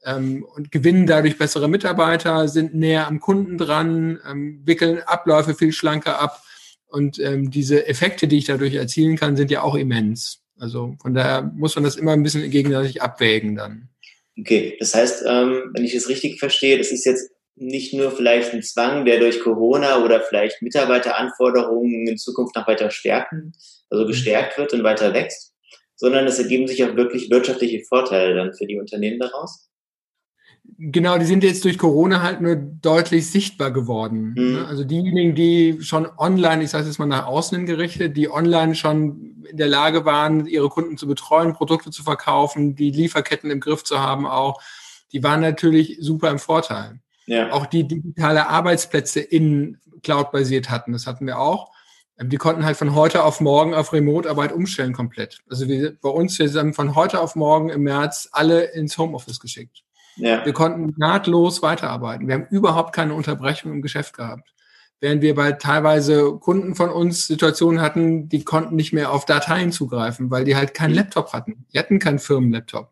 ähm, und gewinnen dadurch bessere Mitarbeiter, sind näher am Kunden dran, ähm, wickeln Abläufe viel schlanker ab. Und ähm, diese Effekte, die ich dadurch erzielen kann, sind ja auch immens. Also von daher muss man das immer ein bisschen gegenseitig abwägen dann. Okay, das heißt, ähm, wenn ich es richtig verstehe, das ist jetzt nicht nur vielleicht ein Zwang, der durch Corona oder vielleicht Mitarbeiteranforderungen in Zukunft noch weiter stärken, also mhm. gestärkt wird und weiter wächst, sondern es ergeben sich auch wirklich wirtschaftliche Vorteile dann für die Unternehmen daraus? Genau, die sind jetzt durch Corona halt nur deutlich sichtbar geworden. Mhm. Also diejenigen, die schon online, ich sage jetzt mal nach außen gerichtet, die online schon in der Lage waren, ihre Kunden zu betreuen, Produkte zu verkaufen, die Lieferketten im Griff zu haben auch, die waren natürlich super im Vorteil. Ja. Auch die digitale Arbeitsplätze in Cloud basiert hatten, das hatten wir auch. Die konnten halt von heute auf morgen auf Remote-Arbeit umstellen komplett. Also wir, bei uns, wir sind von heute auf morgen im März alle ins Homeoffice geschickt. Ja. Wir konnten nahtlos weiterarbeiten. Wir haben überhaupt keine Unterbrechung im Geschäft gehabt. Während wir bei teilweise Kunden von uns Situationen hatten, die konnten nicht mehr auf Dateien zugreifen, weil die halt keinen mhm. Laptop hatten. Die hatten keinen Firmenlaptop.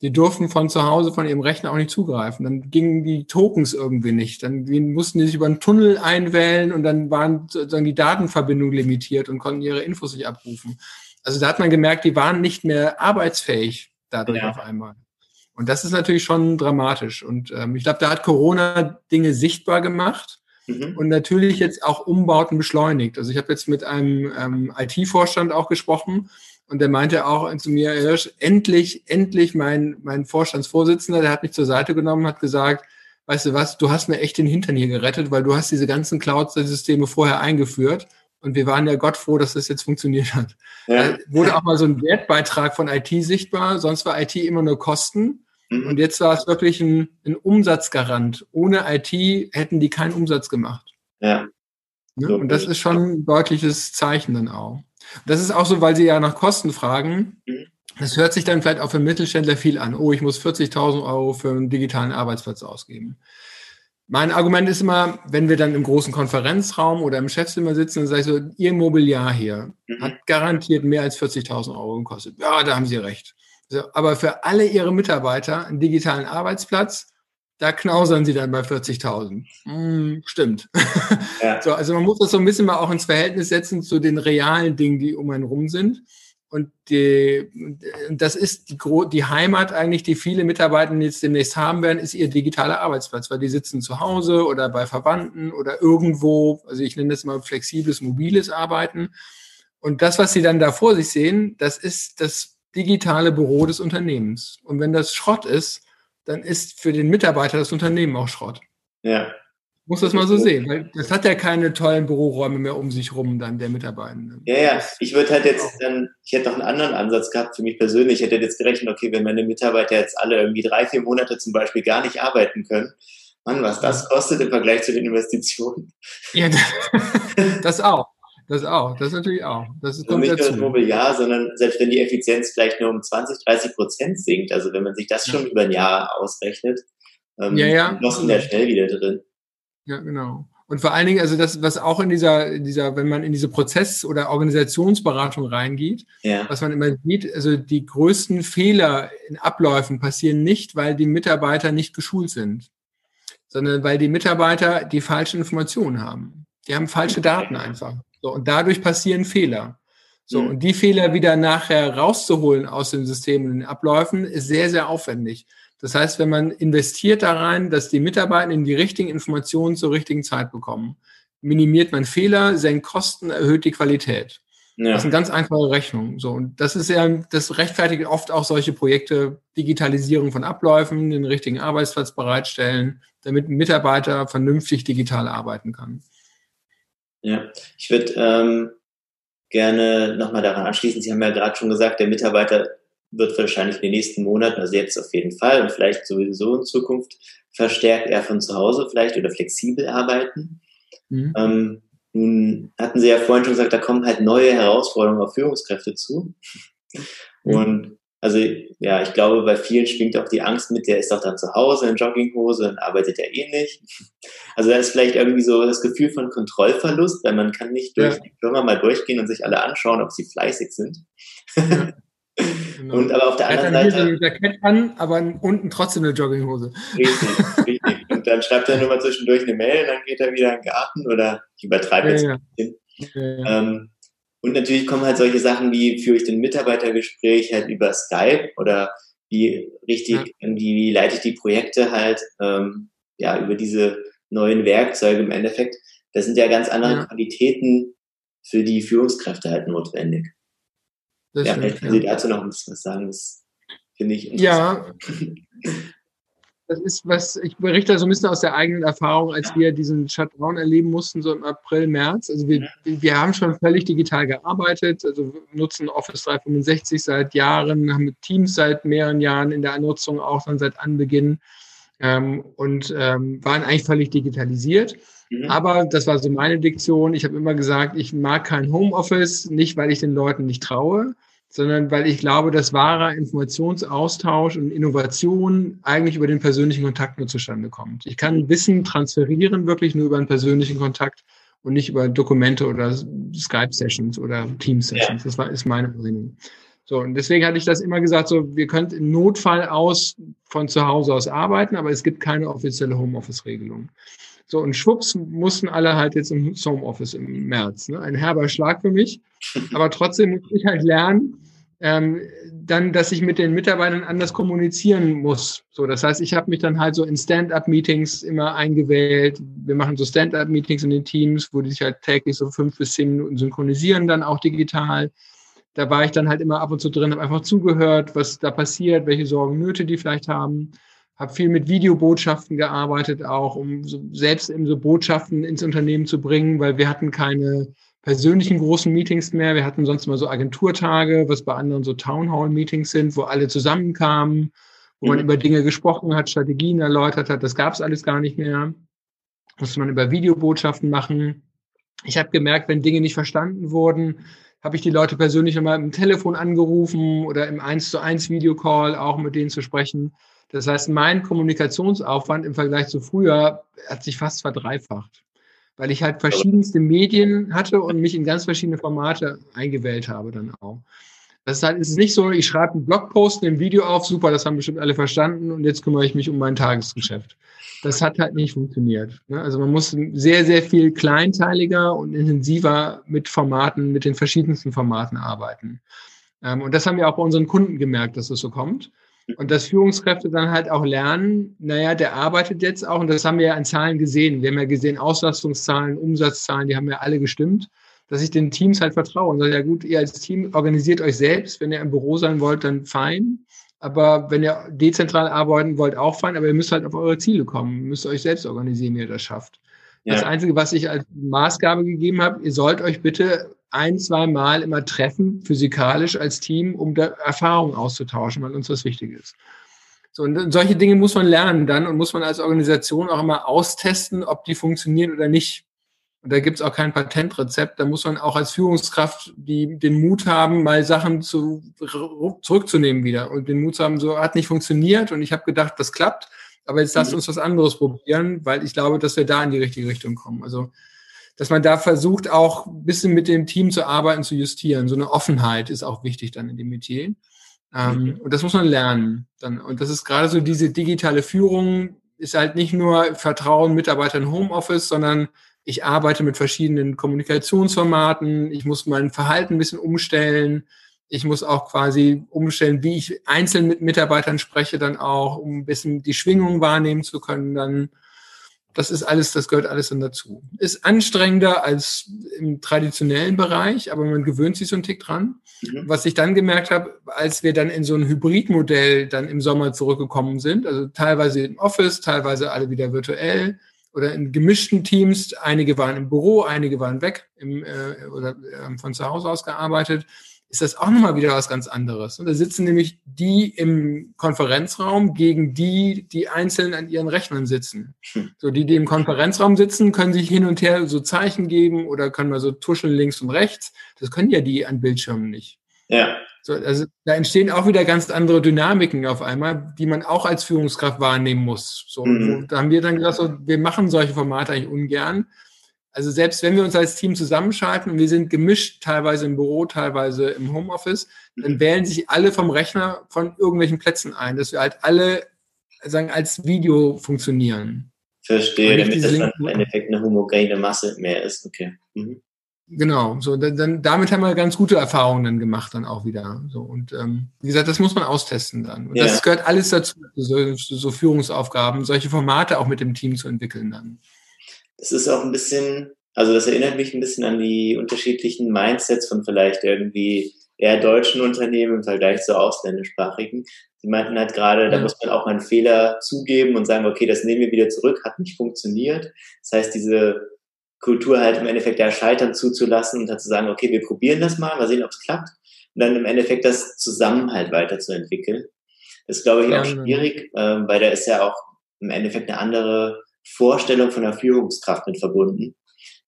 Die durften von zu Hause, von ihrem Rechner auch nicht zugreifen. Dann gingen die Tokens irgendwie nicht. Dann mussten die sich über einen Tunnel einwählen und dann waren sozusagen die Datenverbindungen limitiert und konnten ihre Infos nicht abrufen. Also da hat man gemerkt, die waren nicht mehr arbeitsfähig dadurch ja. auf einmal. Und das ist natürlich schon dramatisch. Und ähm, ich glaube, da hat Corona Dinge sichtbar gemacht. mhm. und natürlich jetzt auch Umbauten beschleunigt. Also ich habe jetzt mit einem ähm, IT-Vorstand auch gesprochen und der meinte auch zu mir, Hirsch, endlich, endlich mein, mein Vorstandsvorsitzender, der hat mich zur Seite genommen, hat gesagt, weißt du was, du hast mir echt den Hintern hier gerettet, weil du hast diese ganzen Cloud-Systeme vorher eingeführt und wir waren ja Gott froh, dass das jetzt funktioniert hat. Ja. Da wurde auch mal so ein Wertbeitrag von IT sichtbar, sonst war IT immer nur Kosten. Mhm. Und jetzt war es wirklich ein, ein, Umsatzgarant. Ohne IT hätten die keinen Umsatz gemacht. Ja. Ne? Und das ist schon ein deutliches Zeichen dann auch. Das ist auch so, weil Sie ja nach Kosten fragen. Mhm. Das hört sich dann vielleicht auch für Mittelständler viel an. Oh, ich muss 40.000 Euro für einen digitalen Arbeitsplatz ausgeben. Mein Argument ist immer, wenn wir dann im großen Konferenzraum oder im Chefzimmer sitzen, dann sage ich so, Ihr Mobiliar hier mhm. hat garantiert mehr als 40.000 Euro gekostet. Ja, da haben Sie recht. Aber für alle Ihre Mitarbeiter einen digitalen Arbeitsplatz, da knausern sie dann bei 40.000. Hm, stimmt. Ja. *laughs* So, also man muss das so ein bisschen mal auch ins Verhältnis setzen zu den realen Dingen, die um einen rum sind. Und die, das ist die, die Heimat eigentlich, die viele Mitarbeiter jetzt demnächst haben werden, ist ihr digitaler Arbeitsplatz, weil die sitzen zu Hause oder bei Verwandten oder irgendwo, also ich nenne das mal flexibles, mobiles Arbeiten. Und das, was sie dann da vor sich sehen, das ist das digitale Büro des Unternehmens. Und wenn das Schrott ist, dann ist für den Mitarbeiter das Unternehmen auch Schrott. Ja. Muss das mal so sehen, weil das hat ja keine tollen Büroräume mehr um sich rum, dann der Mitarbeitende. Ja, ja, ich würde halt jetzt dann, ich hätte noch einen anderen Ansatz gehabt für mich persönlich. Ich hätte jetzt gerechnet, okay, wenn meine Mitarbeiter jetzt alle irgendwie drei, vier Monate zum Beispiel gar nicht arbeiten können, Mann, was das kostet im Vergleich zu den Investitionen. Ja, *laughs* das auch. Das auch, das natürlich auch. Das ist also nicht nur das Mobiliar, sondern selbst wenn die Effizienz vielleicht nur um 20, 30 Prozent sinkt, also wenn man sich das schon über ein Jahr ausrechnet, ähm, ja, ja. Kosten der schnell wieder drin. Ja, genau. Und vor allen Dingen, also das, was auch in dieser, in dieser, wenn man in diese Prozess- oder Organisationsberatung reingeht, ja. was man immer sieht, also die größten Fehler in Abläufen passieren nicht, weil die Mitarbeiter nicht geschult sind, sondern weil die Mitarbeiter die falschen Informationen haben. Die haben falsche Daten einfach. So, und dadurch passieren Fehler. So, mhm. und die Fehler wieder nachher rauszuholen aus dem System und den Abläufen, ist sehr, sehr aufwendig. Das heißt, wenn man investiert da rein, dass die Mitarbeiter die richtigen Informationen zur richtigen Zeit bekommen, minimiert man Fehler, senkt Kosten, erhöht die Qualität. Ja. Das ist eine ganz einfache Rechnung. So, und das ist ja, das rechtfertigt oft auch solche Projekte, Digitalisierung von Abläufen, den richtigen Arbeitsplatz bereitstellen, damit ein Mitarbeiter vernünftig digital arbeiten kann. Ja, ich würde ähm, gerne nochmal daran anschließen. Sie haben ja gerade schon gesagt, der Mitarbeiter wird wahrscheinlich in den nächsten Monaten, also jetzt auf jeden Fall und vielleicht sowieso in Zukunft, verstärkt eher von zu Hause vielleicht oder flexibel arbeiten. Mhm. Ähm, nun hatten Sie ja vorhin schon gesagt, da kommen halt neue Herausforderungen auf Führungskräfte zu. Mhm. Und also ja, ich glaube, bei vielen schwingt auch die Angst mit, der ist doch dann zu Hause in Jogginghose und arbeitet ja eh nicht. *laughs* Also da ist vielleicht irgendwie so das Gefühl von Kontrollverlust, weil man kann nicht durch ja. die Firma mal durchgehen und sich alle anschauen, ob sie fleißig sind. Ja. *laughs* Genau. Und aber auf der anderen Seite. Er hat Jackett an, aber unten trotzdem eine Jogginghose. Richtig, richtig. *laughs* Und dann schreibt er nur mal zwischendurch eine Mail, und dann geht er wieder in den Garten oder ich übertreibe jetzt ja, ein bisschen. Ja. Ähm, und natürlich kommen halt solche Sachen wie, führe ich den Mitarbeitergespräch halt über Skype oder wie richtig, ja. wie leite ich die Projekte halt, ähm, ja, über diese neuen Werkzeuge im Endeffekt. Das sind ja ganz andere ja. Qualitäten für die Führungskräfte halt notwendig. Das ja, vielleicht können Sie dazu noch ein bisschen was sagen. Das finde ich interessant. Ja, das ist was, ich berichte so ein bisschen aus der eigenen Erfahrung, als wir diesen Shutdown erleben mussten, so im April, März. Also wir, wir haben schon völlig digital gearbeitet, also nutzen Office 365 seit Jahren, haben mit Teams seit mehreren Jahren in der Nutzung auch dann seit Anbeginn ähm, und ähm, waren eigentlich völlig digitalisiert. Mhm. Aber das war so meine Diktion. Ich habe immer gesagt, ich mag kein Homeoffice, nicht weil ich den Leuten nicht traue, sondern weil ich glaube, dass wahrer Informationsaustausch und Innovation eigentlich über den persönlichen Kontakt nur zustande kommt. Ich kann Wissen transferieren wirklich nur über einen persönlichen Kontakt und nicht über Dokumente oder Skype-Sessions oder Team-Sessions. Das war, ist meine Meinung. So, und deswegen hatte ich das immer gesagt, so, wir können im Notfall aus von zu Hause aus arbeiten, aber es gibt keine offizielle Homeoffice-Regelung. So, und schwupps mussten alle halt jetzt im Homeoffice im März. Ne? Ein herber Schlag für mich. Aber trotzdem muss ich halt lernen, ähm, dann, dass ich mit den Mitarbeitern anders kommunizieren muss. So, das heißt, ich habe mich dann halt so in Stand-up-Meetings immer eingewählt. Wir machen so Stand-up-Meetings in den Teams, wo die sich halt täglich so fünf bis zehn Minuten synchronisieren, dann auch digital. Da war ich dann halt immer ab und zu drin, habe einfach zugehört, was da passiert, welche Sorgen, Nöte die vielleicht haben. Habe viel mit Videobotschaften gearbeitet, auch um so, selbst eben so Botschaften ins Unternehmen zu bringen, weil wir hatten keine persönlichen großen Meetings mehr. Wir hatten sonst mal so Agenturtage, was bei anderen so Townhall-Meetings sind, wo alle zusammenkamen, wo man mhm. über Dinge gesprochen hat, Strategien erläutert hat. Das gab es alles gar nicht mehr. Musste man über Videobotschaften machen. Ich habe gemerkt, wenn Dinge nicht verstanden wurden, habe ich die Leute persönlich nochmal im Telefon angerufen oder im 1 zu 1 Videocall auch mit denen zu sprechen. Das heißt, mein Kommunikationsaufwand im Vergleich zu früher hat sich fast verdreifacht weil ich halt verschiedenste Medien hatte und mich in ganz verschiedene Formate eingewählt habe dann auch. Das ist halt, es ist nicht so, ich schreibe einen Blogpost, ein Video auf, super, das haben bestimmt alle verstanden und jetzt kümmere ich mich um mein Tagesgeschäft. Das hat halt nicht funktioniert. Ne? Also man muss sehr, sehr viel kleinteiliger und intensiver mit Formaten, mit den verschiedensten Formaten arbeiten. Ähm, und das haben wir auch bei unseren Kunden gemerkt, dass das so kommt. Und dass Führungskräfte dann halt auch lernen, naja, der arbeitet jetzt auch, und das haben wir ja an Zahlen gesehen. Wir haben ja gesehen, Auslastungszahlen, Umsatzzahlen, die haben ja alle gestimmt, dass ich den Teams halt vertraue und sage, ja gut, ihr als Team organisiert euch selbst. Wenn ihr im Büro sein wollt, dann fein. Aber wenn ihr dezentral arbeiten wollt, auch fein. Aber ihr müsst halt auf eure Ziele kommen. Ihr müsst euch selbst organisieren, wie ihr das schafft. Ja. Das Einzige, was ich als Maßgabe gegeben habe, ihr sollt euch bitte ein, zwei Mal immer treffen, physikalisch als Team, um da Erfahrungen auszutauschen, weil uns das wichtig ist. So, und solche Dinge muss man lernen dann und muss man als Organisation auch immer austesten, ob die funktionieren oder nicht. Und da gibt es auch kein Patentrezept. Da muss man auch als Führungskraft die, den Mut haben, mal Sachen zu, zurückzunehmen wieder und den Mut zu haben, so hat nicht funktioniert und ich habe gedacht, das klappt, aber jetzt lasst mhm. uns was anderes probieren, weil ich glaube, dass wir da in die richtige Richtung kommen. Also dass man da versucht, auch ein bisschen mit dem Team zu arbeiten, zu justieren. So eine Offenheit ist auch wichtig dann in dem Metier. Ähm, mhm. Und das muss man lernen. Dann, und das ist gerade so diese digitale Führung, ist halt nicht nur Vertrauen Mitarbeitern Homeoffice, sondern ich arbeite mit verschiedenen Kommunikationsformaten, ich muss mein Verhalten ein bisschen umstellen, ich muss auch quasi umstellen, wie ich einzeln mit Mitarbeitern spreche, dann auch, um ein bisschen die Schwingung wahrnehmen zu können, dann das ist alles, das gehört alles dann dazu. Ist anstrengender als im traditionellen Bereich, aber man gewöhnt sich so einen Tick dran. Mhm. Was ich dann gemerkt habe, als wir dann in so ein Hybridmodell dann im Sommer zurückgekommen sind, also teilweise im Office, teilweise alle wieder virtuell oder in gemischten Teams, einige waren im Büro, einige waren weg im, äh, oder äh, von zu Hause aus gearbeitet, ist das auch nochmal wieder was ganz anderes. Und da sitzen nämlich die im Konferenzraum gegen die, die einzeln an ihren Rechnern sitzen. Hm. So, die, die im Konferenzraum sitzen, können sich hin und her so Zeichen geben oder können mal so tuscheln links und rechts. Das können ja die an Bildschirmen nicht. Ja. So, also da entstehen auch wieder ganz andere Dynamiken auf einmal, die man auch als Führungskraft wahrnehmen muss. So, mhm. da haben wir dann gesagt, so, wir machen solche Formate eigentlich ungern, also selbst wenn wir uns als Team zusammenschalten und wir sind gemischt, teilweise im Büro, teilweise im Homeoffice, dann mhm. wählen sich alle vom Rechner von irgendwelchen Plätzen ein, dass wir halt alle sagen als Video funktionieren. Verstehe, damit das dann im Endeffekt eine homogene Masse mehr ist. Okay. Mhm. Genau, so dann, damit haben wir ganz gute Erfahrungen dann gemacht dann auch wieder. So und ähm, wie gesagt, das muss man austesten dann. Und ja. das gehört alles dazu, so, so Führungsaufgaben, solche Formate auch mit dem Team zu entwickeln dann es ist auch ein bisschen, also das erinnert mich ein bisschen an die unterschiedlichen Mindsets von vielleicht irgendwie eher deutschen Unternehmen im Vergleich zu ausländischsprachigen. Sie meinten halt gerade, da muss man auch mal einen Fehler zugeben und sagen, okay, das nehmen wir wieder zurück, hat nicht funktioniert. Das heißt, diese Kultur halt im Endeffekt ja scheitern zuzulassen und dann zu sagen, okay, wir probieren das mal, mal sehen, ob es klappt. Und dann im Endeffekt das Zusammenhalt weiterzuentwickeln. Das ist, glaube ich, auch schwierig, ähm, weil da ist ja auch im Endeffekt eine andere Vorstellung von einer Führungskraft mit verbunden,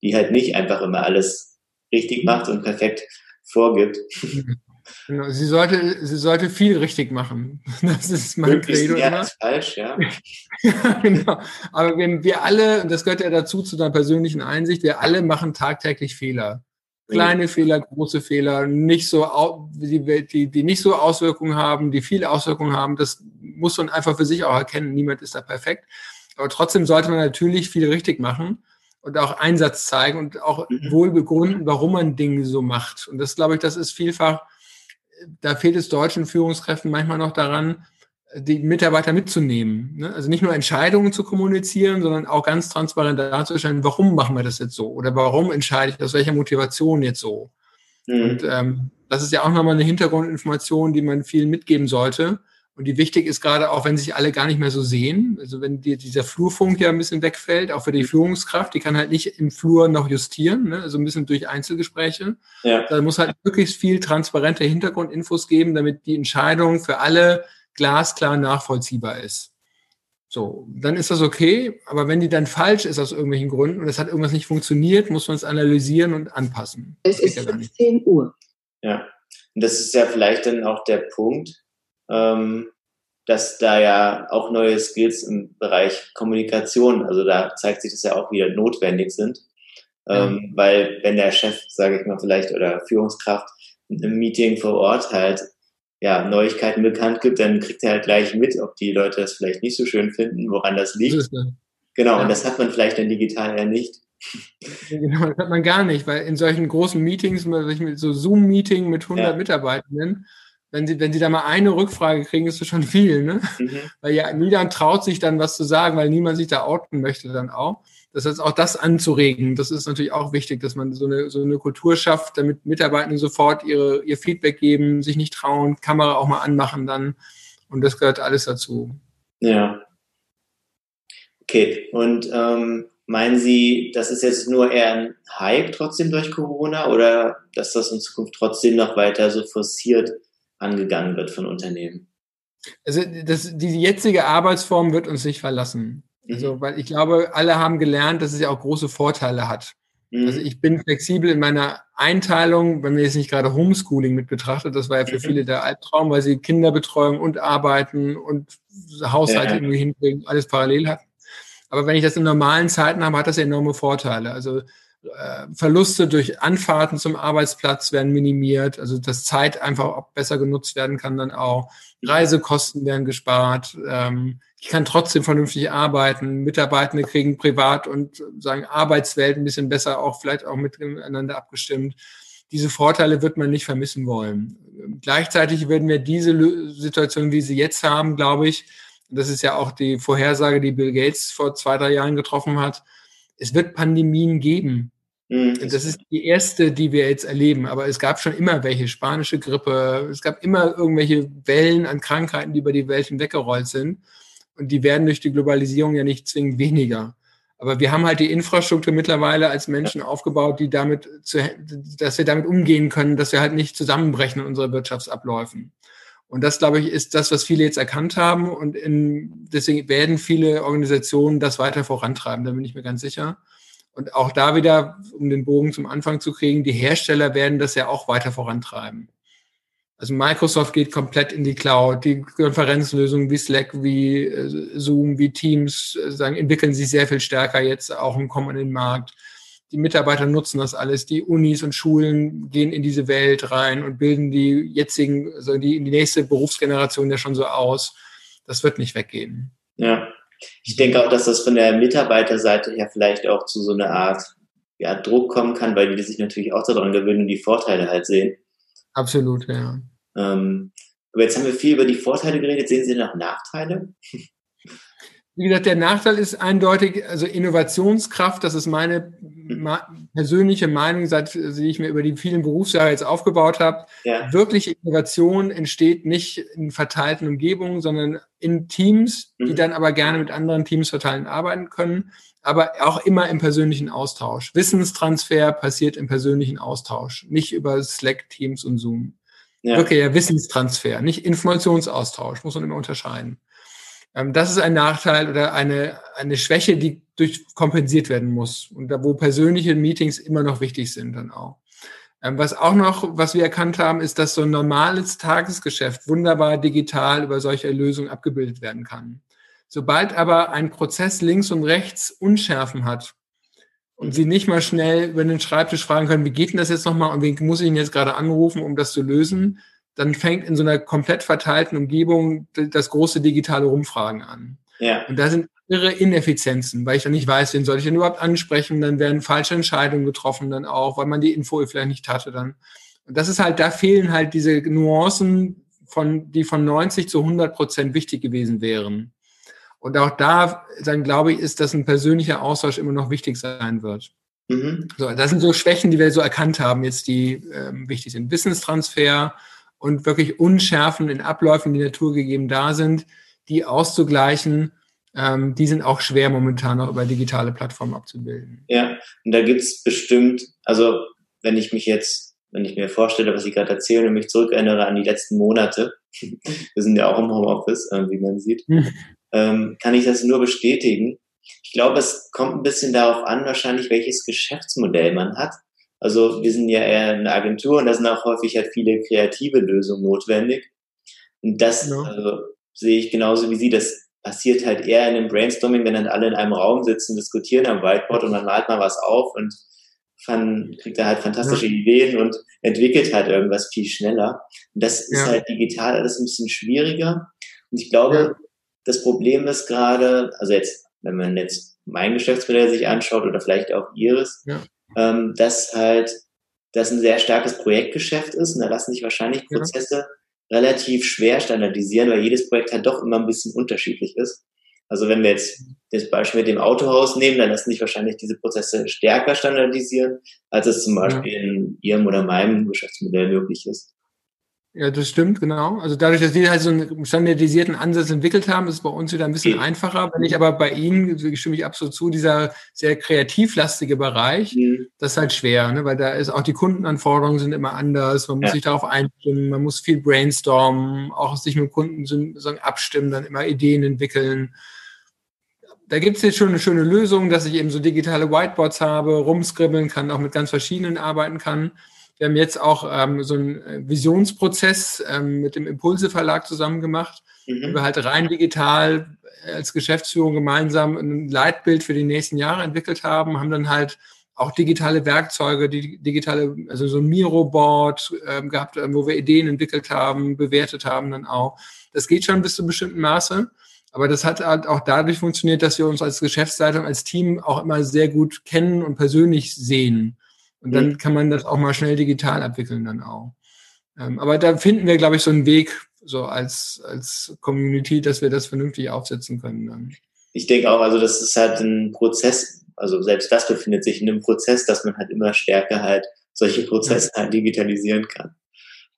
die halt nicht einfach immer alles richtig macht und perfekt vorgibt. *laughs* Genau, sie sollte, sie sollte viel richtig machen. *laughs* Das ist mein Credo. Ja, ist falsch, ja. ja. *laughs* genau. Aber wenn wir alle, und das gehört ja dazu zu deiner persönlichen Einsicht, wir alle machen tagtäglich Fehler. Kleine ja. Fehler, große Fehler, nicht so, die, die, die nicht so Auswirkungen haben, die viele Auswirkungen haben. Das muss man einfach für sich auch erkennen. Niemand ist da perfekt. Aber trotzdem sollte man natürlich viel richtig machen und auch Einsatz zeigen und auch mhm. wohl begründen, warum man Dinge so macht. Und das glaube ich, das ist vielfach da fehlt es deutschen Führungskräften manchmal noch daran, die Mitarbeiter mitzunehmen. Ne? Also nicht nur Entscheidungen zu kommunizieren, sondern auch ganz transparent darzustellen, warum machen wir das jetzt so oder warum entscheide ich aus welcher Motivation jetzt so. Mhm. Und ähm, das ist ja auch nochmal eine Hintergrundinformation, die man vielen mitgeben sollte und die wichtig ist gerade auch, wenn sich alle gar nicht mehr so sehen. Also wenn dir dieser Flurfunk ja ein bisschen wegfällt, auch für die Führungskraft, die kann halt nicht im Flur noch justieren, ne? also ein bisschen durch Einzelgespräche. Ja. Da muss halt möglichst viel transparente Hintergrundinfos geben, damit die Entscheidung für alle glasklar nachvollziehbar ist. So, dann ist das okay, aber wenn die dann falsch ist aus irgendwelchen Gründen und es hat irgendwas nicht funktioniert, muss man es analysieren und anpassen. Es ist ja 15 Uhr. Ja, und das ist ja vielleicht dann auch der Punkt, ähm, dass da ja auch neue Skills im Bereich Kommunikation, also da zeigt sich das ja auch wieder notwendig sind. Ähm, ja. Weil wenn der Chef, sage ich mal vielleicht, oder Führungskraft im Meeting vor Ort halt ja, Neuigkeiten bekannt gibt, dann kriegt er halt gleich mit, ob die Leute das vielleicht nicht so schön finden, woran das liegt. Das genau, ja. und das hat man vielleicht dann digital eher nicht. Genau, das hat man gar nicht, weil in solchen großen Meetings, so Zoom-Meeting mit 100 ja. Mitarbeitenden, wenn sie, wenn sie da mal eine Rückfrage kriegen, ist das schon viel, ne? Mhm. Weil ja niemand traut sich dann was zu sagen, weil niemand sich da outen möchte dann auch. Das heißt, auch das anzuregen, das ist natürlich auch wichtig, dass man so eine, so eine Kultur schafft, damit Mitarbeiter sofort ihre, ihr Feedback geben, sich nicht trauen, Kamera auch mal anmachen dann. Und das gehört alles dazu. Ja. Okay, und ähm, meinen Sie, das ist jetzt nur eher ein Hype trotzdem durch Corona oder dass das in Zukunft trotzdem noch weiter so forciert angegangen wird von Unternehmen? Also das, die jetzige Arbeitsform wird uns nicht verlassen. Also, mhm. weil ich glaube, alle haben gelernt, dass es ja auch große Vorteile hat. Mhm. Also ich bin flexibel in meiner Einteilung, wenn man jetzt nicht gerade Homeschooling mit betrachtet, das war ja für mhm. viele der Albtraum, weil sie Kinderbetreuung und Arbeiten und Haushalt ja. irgendwie hinkriegen, alles parallel hatten. Aber wenn ich das in normalen Zeiten habe, hat das enorme Vorteile. Also Verluste durch Anfahrten zum Arbeitsplatz werden minimiert, also dass Zeit einfach auch besser genutzt werden kann dann auch. Reisekosten werden gespart. Ähm, ich kann trotzdem vernünftig arbeiten. Mitarbeitende kriegen privat und sagen Arbeitswelt ein bisschen besser auch vielleicht auch miteinander abgestimmt. Diese Vorteile wird man nicht vermissen wollen. Gleichzeitig werden wir diese Situation, wie sie jetzt haben, glaube ich, das ist ja auch die Vorhersage, die Bill Gates vor zwei, drei Jahren getroffen hat, es wird Pandemien geben. Mhm. Das ist die erste, die wir jetzt erleben. Aber es gab schon immer welche, spanische Grippe. Es gab immer irgendwelche Wellen an Krankheiten, die über die Welt hinweggerollt sind. Und die werden durch die Globalisierung ja nicht zwingend weniger. Aber wir haben halt die Infrastruktur mittlerweile als Menschen aufgebaut, die damit, zu, dass wir damit umgehen können, dass wir halt nicht zusammenbrechen in unseren Wirtschaftsabläufen. Und das, glaube ich, ist das, was viele jetzt erkannt haben. Und in, deswegen werden viele Organisationen das weiter vorantreiben. Da bin ich mir ganz sicher. Und auch da wieder, um den Bogen zum Anfang zu kriegen, die Hersteller werden das ja auch weiter vorantreiben. Also Microsoft geht komplett in die Cloud. Die Konferenzlösungen wie Slack, wie äh, Zoom, wie Teams äh, sagen, entwickeln sich sehr viel stärker jetzt auch und kommen an den Markt. Die Mitarbeiter nutzen das alles. Die Unis und Schulen gehen in diese Welt rein und bilden die jetzigen, also die, die nächste Berufsgeneration ja schon so aus. Das wird nicht weggehen. Ja. Ich denke auch, dass das von der Mitarbeiterseite her vielleicht auch zu so einer Art ja, Druck kommen kann, weil die sich natürlich auch daran gewöhnen und die Vorteile halt sehen. Absolut, ja. Ähm, aber jetzt haben wir viel über die Vorteile geredet. Sehen Sie noch Nachteile? Wie gesagt, der Nachteil ist eindeutig, also Innovationskraft, das ist meine persönliche Meinung, seit die ich mir über die vielen Berufsjahre jetzt aufgebaut habe. Ja. Wirkliche Innovation entsteht nicht in verteilten Umgebungen, sondern in Teams, die mhm. dann aber gerne mit anderen Teams verteilen arbeiten können, aber auch immer im persönlichen Austausch. Wissenstransfer passiert im persönlichen Austausch, nicht über Slack, Teams und Zoom. Ja. Wirklich ja Wissenstransfer, nicht Informationsaustausch, muss man immer unterscheiden. Ähm, das ist ein Nachteil oder eine, eine Schwäche, die durch kompensiert werden muss und da, wo persönliche Meetings immer noch wichtig sind dann auch. Ähm, was auch noch, was wir erkannt haben, ist, dass so ein normales Tagesgeschäft wunderbar digital über solche Lösungen abgebildet werden kann. Sobald aber ein Prozess links und rechts Unschärfen hat und Sie nicht mal schnell über den Schreibtisch fragen können, wie geht denn das jetzt nochmal und wen muss ich Ihnen jetzt gerade anrufen, um das zu lösen, dann fängt in so einer komplett verteilten Umgebung das große digitale Rumfragen an. Ja. Und da sind irre Ineffizienzen, weil ich dann nicht weiß, wen soll ich denn überhaupt ansprechen, dann werden falsche Entscheidungen getroffen dann auch, weil man die Info vielleicht nicht hatte dann. Und das ist halt, da fehlen halt diese Nuancen, von, die von 90 zu 100 Prozent wichtig gewesen wären. Und auch da, dann glaube ich, ist, dass ein persönlicher Austausch immer noch wichtig sein wird. Mhm. So, das sind so Schwächen, die wir so erkannt haben, jetzt die ähm, wichtig sind. Wissenstransfer und wirklich Unschärfen in Abläufen, die naturgegeben da sind, die auszugleichen, ähm, die sind auch schwer momentan noch über digitale Plattformen abzubilden. Ja, und da gibt's bestimmt, also wenn ich mich jetzt, wenn ich mir vorstelle, was ich gerade erzähle und mich zurückerinnere an die letzten Monate, *laughs* wir sind ja auch im Homeoffice, äh, wie man sieht, hm. ähm, kann ich das nur bestätigen, ich glaube, es kommt ein bisschen darauf an, wahrscheinlich, welches Geschäftsmodell man hat. Also wir sind ja eher eine Agentur und da sind auch häufig halt viele kreative Lösungen notwendig. Und das ja. also, sehe ich genauso wie Sie. Das passiert halt eher in einem Brainstorming, wenn dann alle in einem Raum sitzen, diskutieren am Whiteboard und dann malt man was auf und fand, kriegt er halt fantastische ja. Ideen und entwickelt halt irgendwas viel schneller. Und das ist ja. halt digital alles ein bisschen schwieriger. Und ich glaube, das Problem ist gerade, also jetzt wenn man jetzt mein Geschäftsmodell sich anschaut oder vielleicht auch ihres, ja. Ähm, dass halt das ein sehr starkes Projektgeschäft ist und da lassen sich wahrscheinlich Prozesse ja. relativ schwer standardisieren, weil jedes Projekt halt doch immer ein bisschen unterschiedlich ist. Also wenn wir jetzt das Beispiel mit dem Autohaus nehmen, dann lassen sich wahrscheinlich diese Prozesse stärker standardisieren, als es zum Beispiel ja. in Ihrem oder meinem Geschäftsmodell möglich ist. Ja, das stimmt, genau. Also dadurch, dass wir halt so einen standardisierten Ansatz entwickelt haben, ist es bei uns wieder ein bisschen okay. einfacher. Wenn ich aber bei Ihnen, stimme ich absolut zu, dieser sehr kreativlastige Bereich, mhm. das ist halt schwer, ne? weil da ist auch die Kundenanforderungen sind immer anders, man muss ja. sich darauf einstimmen, man muss viel brainstormen, auch sich mit Kunden sozusagen abstimmen, dann immer Ideen entwickeln. Da gibt es jetzt schon eine schöne Lösung, dass ich eben so digitale Whiteboards habe, rumskribbeln kann, auch mit ganz verschiedenen arbeiten kann. Wir haben jetzt auch ähm, so einen äh, Visionsprozess ähm, mit dem Impulse Verlag zusammen gemacht, mhm. wo wir halt rein digital als Geschäftsführung gemeinsam ein Leitbild für die nächsten Jahre entwickelt haben, haben dann halt auch digitale Werkzeuge, die digitale, also so ein Miro-Board ähm, gehabt, äh, wo wir Ideen entwickelt haben, bewertet haben dann auch. Das geht schon bis zu einem bestimmten Maße. Aber das hat halt auch dadurch funktioniert, dass wir uns als Geschäftsleitung, als Team auch immer sehr gut kennen und persönlich sehen. Und dann mhm. kann man das auch mal schnell digital abwickeln dann auch. Ähm, aber da finden wir, glaube ich, so einen Weg, so als, als Community, dass wir das vernünftig aufsetzen können dann. Ich denke auch, also das ist halt ein Prozess, also selbst das befindet sich in einem Prozess, dass man halt immer stärker halt solche Prozesse ja. halt digitalisieren kann.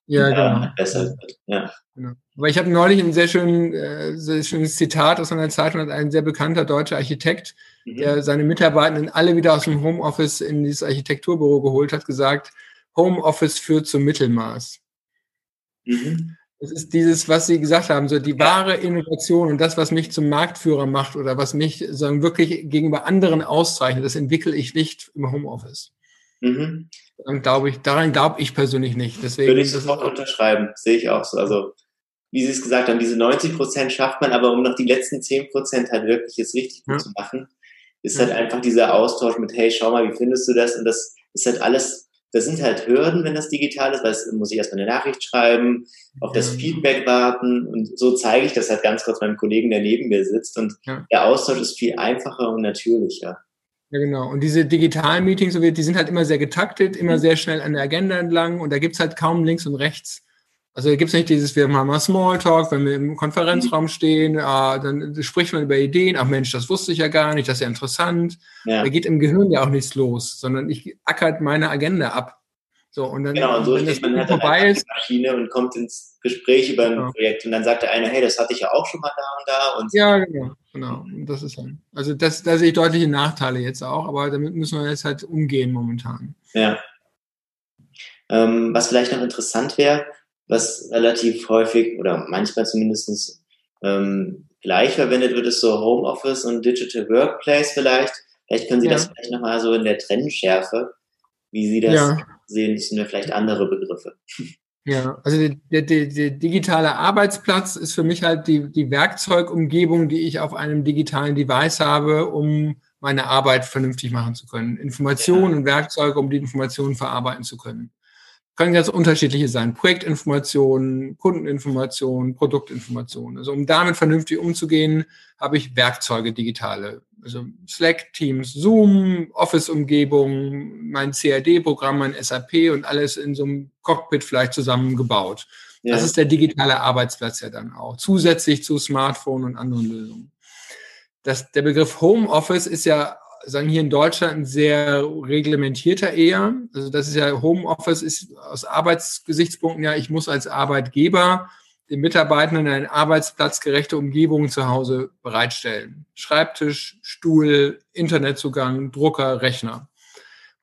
Ja, genau. Halt besser wird. Ja. Genau. Aber ich habe neulich ein sehr, schön, äh, sehr schönes Zitat aus einer Zeitung, hat ein sehr bekannter deutscher Architekt mhm. der seine Mitarbeitenden alle wieder aus dem Homeoffice in dieses Architekturbüro geholt hat, gesagt, Homeoffice führt zum Mittelmaß. Mhm. Das ist dieses, was Sie gesagt haben, so die wahre Innovation und das, was mich zum Marktführer macht oder was mich sagen, wirklich gegenüber anderen auszeichnet, das entwickle ich nicht im Homeoffice. Mhm. Daran glaube ich, daran glaube ich persönlich nicht. Deswegen, Würde ich sofort unterschreiben, sehe ich auch so. Also wie Sie es gesagt haben, diese 90 Prozent schafft man, aber um noch die letzten 10 Prozent halt wirklich jetzt richtig gut ja. zu machen, ist halt einfach dieser Austausch mit, hey, schau mal, wie findest du das? Und das ist halt alles, das sind halt Hürden, wenn das digital ist, weil es muss ich erstmal eine Nachricht schreiben, auf das Feedback warten und so zeige ich das halt ganz kurz meinem Kollegen, der neben mir sitzt und ja. der Austausch ist viel einfacher und natürlicher. Ja, genau. Und diese digitalen Meetings, die sind halt immer sehr getaktet, immer mhm. sehr schnell an der Agenda entlang und da gibt's halt kaum links und rechts also gibt es nicht dieses, wir machen mal Smalltalk, wenn wir im Konferenzraum mhm. stehen, äh, dann spricht man über Ideen, ach Mensch, das wusste ich ja gar nicht, das ist ja interessant. Ja. Da geht im Gehirn ja auch nichts los, sondern ich ackert meine Agenda ab. So, und dann, genau, und so wenn steht man halt vorbei ist, Maschine und kommt ins Gespräch über ein genau. Projekt und dann sagt der eine, hey, das hatte ich ja auch schon mal da und da. Und ja, genau, genau. Das ist halt, also das, da sehe ich deutliche Nachteile jetzt auch, aber damit müssen wir jetzt halt umgehen momentan. Ja. Ähm, was vielleicht noch interessant wäre, was relativ häufig oder manchmal zumindest ähm, gleich verwendet wird, ist so Homeoffice und Digital Workplace vielleicht. Vielleicht können Sie ja. das vielleicht nochmal so in der Trennschärfe, wie Sie das ja. sehen, sind ja vielleicht andere Begriffe. Ja, also der, der, der, digitale Arbeitsplatz ist für mich halt die, die Werkzeugumgebung, die ich auf einem digitalen Device habe, um meine Arbeit vernünftig machen zu können. Informationen ja. und Werkzeuge, um die Informationen verarbeiten zu können können ganz unterschiedliche sein. Projektinformationen, Kundeninformationen, Produktinformationen. Also um damit vernünftig umzugehen, habe ich Werkzeuge digitale. Also Slack, Teams, Zoom, Office-Umgebung, mein CAD-Programm, mein SAP und alles in so einem Cockpit vielleicht zusammengebaut. Ja. Das ist der digitale Arbeitsplatz ja dann auch. Zusätzlich zu Smartphone und anderen Lösungen. Das, der Begriff Homeoffice ist ja sagen hier in Deutschland ein sehr reglementierter eher. Also das ist ja Homeoffice ist aus Arbeitsgesichtspunkten ja, ich muss als Arbeitgeber den Mitarbeitenden eine arbeitsplatzgerechte Umgebung zu Hause bereitstellen. Schreibtisch, Stuhl, Internetzugang, Drucker, Rechner.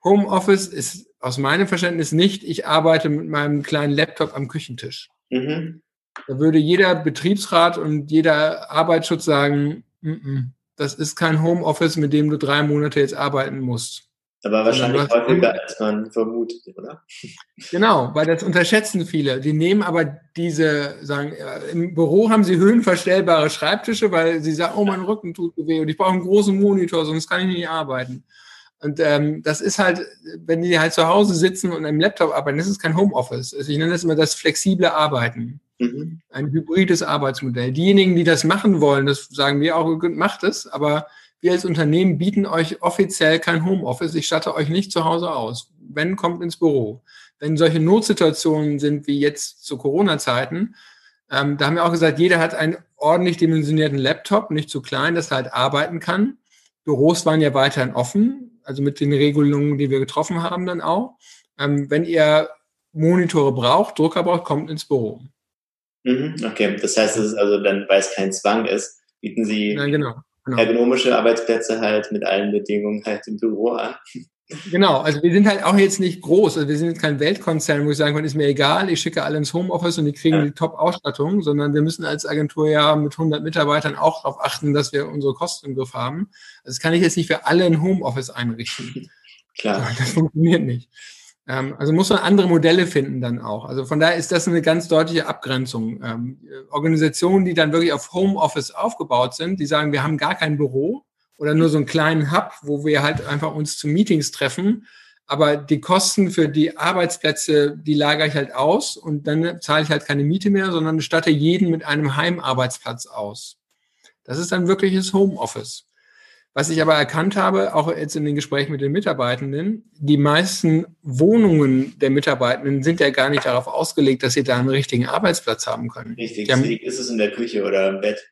Homeoffice ist aus meinem Verständnis nicht, ich arbeite mit meinem kleinen Laptop am Küchentisch. Mhm. Da würde jeder Betriebsrat und jeder Arbeitsschutz sagen, mm -mm, das ist kein Homeoffice, mit dem du drei Monate jetzt arbeiten musst. Aber wahrscheinlich häufiger, als man vermutet, oder? Genau, weil das unterschätzen viele. Die nehmen aber diese, sagen, im Büro haben sie höhenverstellbare Schreibtische, weil sie sagen, oh, mein Rücken tut weh und ich brauche einen großen Monitor, sonst kann ich nicht arbeiten. Und ähm, das ist halt, wenn die halt zu Hause sitzen und im Laptop arbeiten, das ist kein Homeoffice. Also ich nenne das immer das flexible Arbeiten. Mhm. Ein hybrides Arbeitsmodell. Diejenigen, die das machen wollen, das sagen wir auch, macht es, aber wir als Unternehmen bieten euch offiziell kein Homeoffice. Ich statte euch nicht zu Hause aus. Wenn, kommt ins Büro. Wenn solche Notsituationen sind wie jetzt zu Corona-Zeiten, ähm, da haben wir auch gesagt, jeder hat einen ordentlich dimensionierten Laptop, nicht zu klein, dass er halt arbeiten kann. Büros waren ja weiterhin offen, also mit den Regelungen, die wir getroffen haben dann auch. Ähm, wenn ihr Monitore braucht, Drucker braucht, kommt ins Büro. Mhm, okay, das heißt, es ist also dann, weil es kein Zwang ist, bieten Sie ja, genau, genau. ergonomische Arbeitsplätze halt mit allen Bedingungen halt im Büro an. Genau, also wir sind halt auch jetzt nicht groß, also wir sind jetzt kein Weltkonzern, wo ich sagen kann, ist mir egal, ich schicke alle ins Homeoffice und die kriegen ja. die Top-Ausstattung, sondern wir müssen als Agentur ja mit 100 Mitarbeitern auch darauf achten, dass wir unsere Kosten im Griff haben. Also das kann ich jetzt nicht für alle ein Homeoffice einrichten. Klar. *laughs* Das funktioniert nicht. Ähm, also muss man andere Modelle finden dann auch. Also von daher ist das eine ganz deutliche Abgrenzung. Ähm, Organisationen, die dann wirklich auf Homeoffice aufgebaut sind, die sagen, wir haben gar kein Büro oder nur so einen kleinen Hub, wo wir halt einfach uns zu Meetings treffen. Aber die Kosten für die Arbeitsplätze, die lagere ich halt aus und dann zahle ich halt keine Miete mehr, sondern statte jeden mit einem Heimarbeitsplatz aus. Das ist dann wirkliches Homeoffice. Was ich aber erkannt habe, auch jetzt in den Gesprächen mit den Mitarbeitenden, die meisten Wohnungen der Mitarbeitenden sind ja gar nicht darauf ausgelegt, dass sie da einen richtigen Arbeitsplatz haben können. Richtig, haben, ist es in der Küche oder im Bett.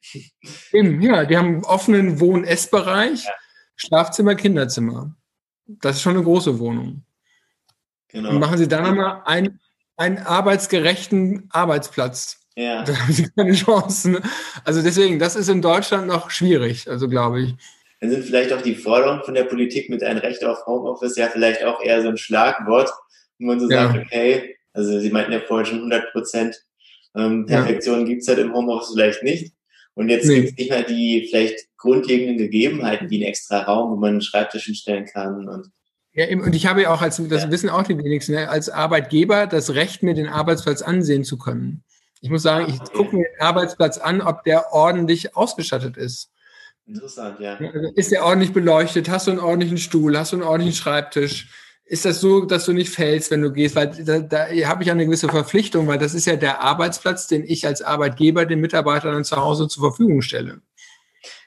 Eben, ja, die haben einen offenen Wohn-Essbereich, ja. Schlafzimmer, Kinderzimmer. Das ist schon eine große Wohnung. Genau. Und machen Sie da nochmal einen, einen arbeitsgerechten Arbeitsplatz. Ja. Da haben Sie keine Chancen. Also deswegen, das ist in Deutschland noch schwierig, also glaube ich dann sind vielleicht auch die Forderungen von der Politik mit ein Recht auf Homeoffice ja vielleicht auch eher so ein Schlagwort, wo man so ja. sagt, okay, also Sie meinten ja vorhin schon 100 Prozent ähm, Perfektion ja. gibt's halt im Homeoffice vielleicht nicht. Und jetzt nee. gibt's nicht mal die vielleicht grundlegenden Gegebenheiten, wie einen extra Raum, wo man einen Schreibtisch hinstellen kann und ja, und ich habe ja auch als, das ja. wissen auch die wenigsten, ne, als Arbeitgeber das Recht, mir den Arbeitsplatz ansehen zu können. Ich muss sagen, ich okay. gucke mir den Arbeitsplatz an, ob der ordentlich ausgestattet ist. Interessant, ja. Also ist der ordentlich beleuchtet? Hast du einen ordentlichen Stuhl? Hast du einen ordentlichen Schreibtisch? Ist das so, dass du nicht fällst, wenn du gehst? Weil da, da habe ich eine gewisse Verpflichtung, weil das ist ja der Arbeitsplatz, den ich als Arbeitgeber den Mitarbeitern zu Hause zur Verfügung stelle.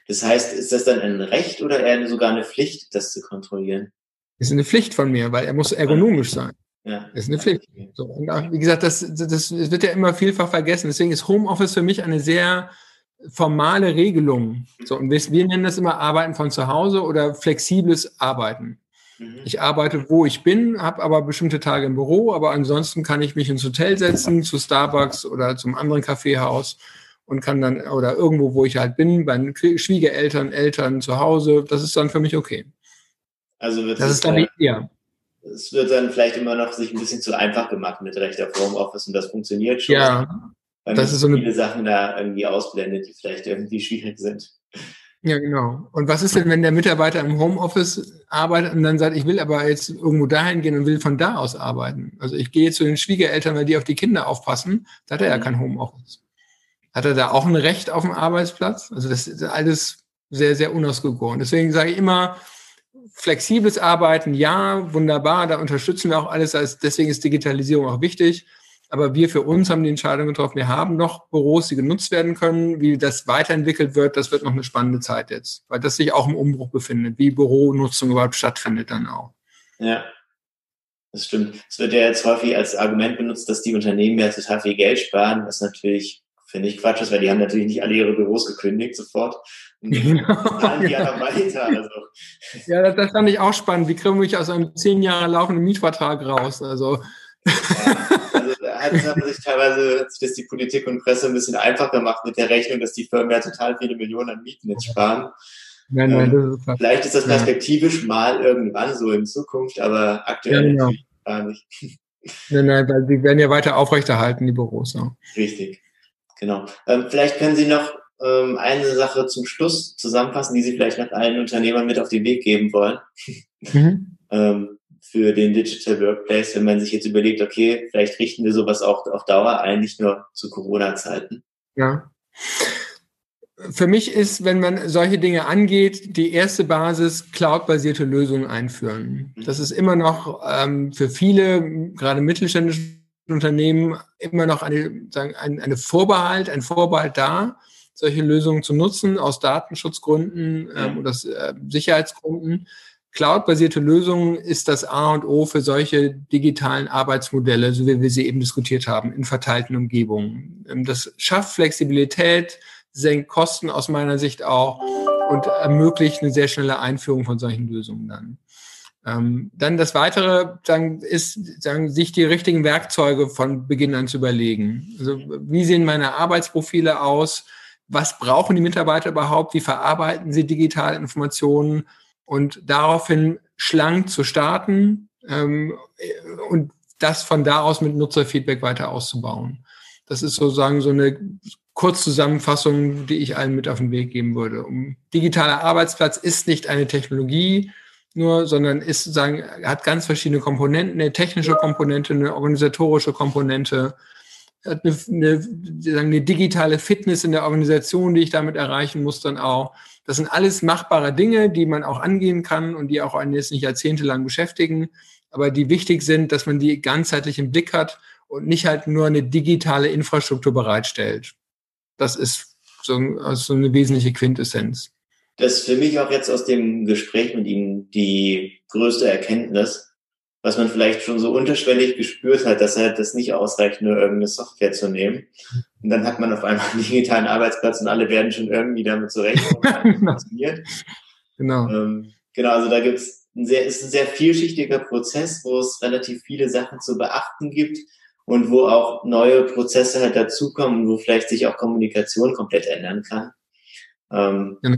Das heißt, ist das dann ein Recht oder eher sogar eine Pflicht, das zu kontrollieren? Ist eine Pflicht von mir, weil er muss ergonomisch sein. Ja. Ist eine Pflicht. So, und wie gesagt, das, das wird ja immer vielfach vergessen. Deswegen ist Homeoffice für mich eine sehr formale Regelungen. So, und wir, wir nennen das immer Arbeiten von zu Hause oder flexibles Arbeiten. Mhm. Ich arbeite, wo ich bin, habe aber bestimmte Tage im Büro, aber ansonsten kann ich mich ins Hotel setzen, zu Starbucks oder zum anderen Kaffeehaus und kann dann, oder irgendwo, wo ich halt bin, bei Schwiegereltern, Eltern zu Hause, das ist dann für mich okay. Also wird das ist dann, ja. Es wird dann vielleicht immer noch sich ein bisschen zu einfach gemacht mit Recht auf Homeoffice und das funktioniert schon. Ja, weil das ist so viele Sachen da irgendwie ausblendet, die vielleicht irgendwie *laughs* schwierig sind. Ja, genau. Und was ist denn, wenn der Mitarbeiter im Homeoffice arbeitet und dann sagt, ich will aber jetzt irgendwo dahin gehen und will von da aus arbeiten? Also ich gehe zu den Schwiegereltern, weil die auf die Kinder aufpassen. Da hat er ja mhm. kein Homeoffice. Hat er da auch ein Recht auf dem Arbeitsplatz? Also das ist alles sehr, sehr unausgegoren. Deswegen sage ich immer, flexibles Arbeiten, ja, wunderbar, da unterstützen wir auch alles. Deswegen ist Digitalisierung auch wichtig. Aber wir für uns haben die Entscheidung getroffen, wir haben noch Büros, die genutzt werden können. Wie das weiterentwickelt wird, das wird noch eine spannende Zeit jetzt, weil das sich auch im Umbruch befindet, wie Büronutzung überhaupt stattfindet dann auch. Ja, das stimmt. Es wird ja jetzt häufig als Argument benutzt, dass die Unternehmen ja total viel Geld sparen, was natürlich, finde ich, Quatsch ist, weil die haben natürlich nicht alle ihre Büros gekündigt sofort. Genau, *laughs* ja weiter. Also. Ja, das, das fand ich auch spannend. Wie kriegen wir aus einem zehn Jahre laufenden Mietvertrag raus? Also. Ja hat, hat man sich teilweise hat sich das die Politik und Presse ein bisschen einfach gemacht mit der Rechnung, dass die Firmen ja total viele Millionen an Mieten jetzt sparen. Nein, nein, ähm, das ist vielleicht ist das perspektivisch ja. mal irgendwann so in Zukunft, aber aktuell ja, genau. gar nicht. *laughs* Nein, nein, weil die werden ja weiter aufrechterhalten, die Büros. Ja. Richtig, genau. Ähm, vielleicht können Sie noch ähm, eine Sache zum Schluss zusammenfassen, die Sie vielleicht noch allen Unternehmern mit auf den Weg geben wollen. Mhm. *laughs* ähm, für den Digital Workplace, wenn man sich jetzt überlegt, okay, vielleicht richten wir sowas auch auf Dauer ein, nicht nur zu Corona-Zeiten? Ja. Für mich ist, wenn man solche Dinge angeht, die erste Basis cloud-basierte Lösungen einführen. Mhm. Das ist immer noch ähm, für viele, gerade mittelständische Unternehmen, immer noch eine, sagen, ein, eine Vorbehalt, ein Vorbehalt da, solche Lösungen zu nutzen aus Datenschutzgründen ähm, oder äh, Sicherheitsgründen. Cloud-basierte Lösungen ist das A und O für solche digitalen Arbeitsmodelle, so wie wir sie eben diskutiert haben, in verteilten Umgebungen. Ähm, das schafft Flexibilität, senkt Kosten aus meiner Sicht auch und ermöglicht eine sehr schnelle Einführung von solchen Lösungen dann. Ähm, dann das Weitere dann ist, sagen, sich die richtigen Werkzeuge von Beginn an zu überlegen. Also, wie sehen meine Arbeitsprofile aus? Was brauchen die Mitarbeiter überhaupt? Wie verarbeiten sie digitale Informationen? Und daraufhin schlank zu starten ähm, und das von da aus mit Nutzerfeedback weiter auszubauen. Das ist sozusagen so eine Kurzzusammenfassung, die ich allen mit auf den Weg geben würde. Um, digitaler Arbeitsplatz ist nicht eine Technologie nur, sondern ist sagen, hat ganz verschiedene Komponenten, eine technische Komponente, eine organisatorische Komponente, hat eine, eine, eine digitale Fitness in der Organisation, die ich damit erreichen muss, dann auch. Das sind alles machbare Dinge, die man auch angehen kann und die auch einen jetzt nicht jahrzehntelang beschäftigen, aber die wichtig sind, dass man die ganzheitlich im Blick hat und nicht halt nur eine digitale Infrastruktur bereitstellt. Das ist so, so eine wesentliche Quintessenz. Das ist für mich auch jetzt aus dem Gespräch mit Ihnen die größte Erkenntnis, was man vielleicht schon so unterschwellig gespürt hat, dass halt das nicht ausreicht, nur irgendeine Software zu nehmen. Und dann hat man auf einmal einen digitalen Arbeitsplatz und alle werden schon irgendwie damit zurechtkommen, *laughs* genau. funktioniert. Genau. Ähm, genau, also da gibt's ein sehr, ist ein sehr vielschichtiger Prozess, wo es relativ viele Sachen zu beachten gibt und wo auch neue Prozesse halt dazukommen, wo vielleicht sich auch Kommunikation komplett ändern kann. Ähm, genau.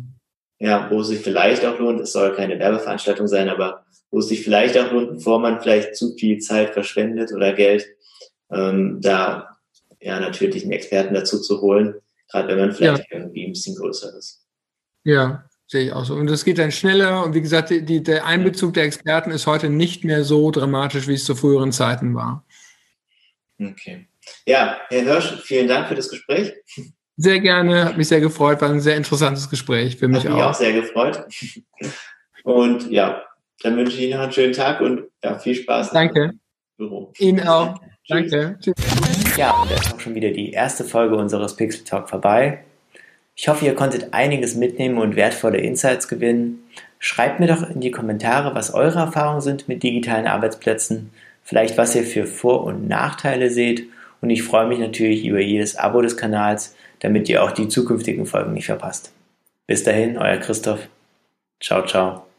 Ja, wo es sich vielleicht auch lohnt, es soll keine Werbeveranstaltung sein, aber wo es sich vielleicht auch lohnt, bevor man vielleicht zu viel Zeit verschwendet oder Geld, ähm, da ja natürlich einen Experten dazu zu holen, gerade wenn man vielleicht ja. irgendwie ein bisschen größer ist. Ja, sehe ich auch so. Und es geht dann schneller und wie gesagt, die, der Einbezug der Experten ist heute nicht mehr so dramatisch, wie es zu früheren Zeiten war. Okay. Ja, Herr Hirsch, vielen Dank für das Gespräch. Sehr gerne, hat mich sehr gefreut, war ein sehr interessantes Gespräch für mich hat auch. Mich auch sehr gefreut. Und ja, dann wünsche ich Ihnen noch einen schönen Tag und ja, viel Spaß. Danke. Büro. Ihnen auch. Danke. Tschüss. Ja, und da ist auch schon wieder die erste Folge unseres Pixel Talk vorbei. Ich hoffe, ihr konntet einiges mitnehmen und wertvolle Insights gewinnen. Schreibt mir doch in die Kommentare, was eure Erfahrungen sind mit digitalen Arbeitsplätzen, vielleicht was ihr für Vor- und Nachteile seht. Und ich freue mich natürlich über jedes Abo des Kanals, damit ihr auch die zukünftigen Folgen nicht verpasst. Bis dahin, euer Christoph. Ciao, ciao.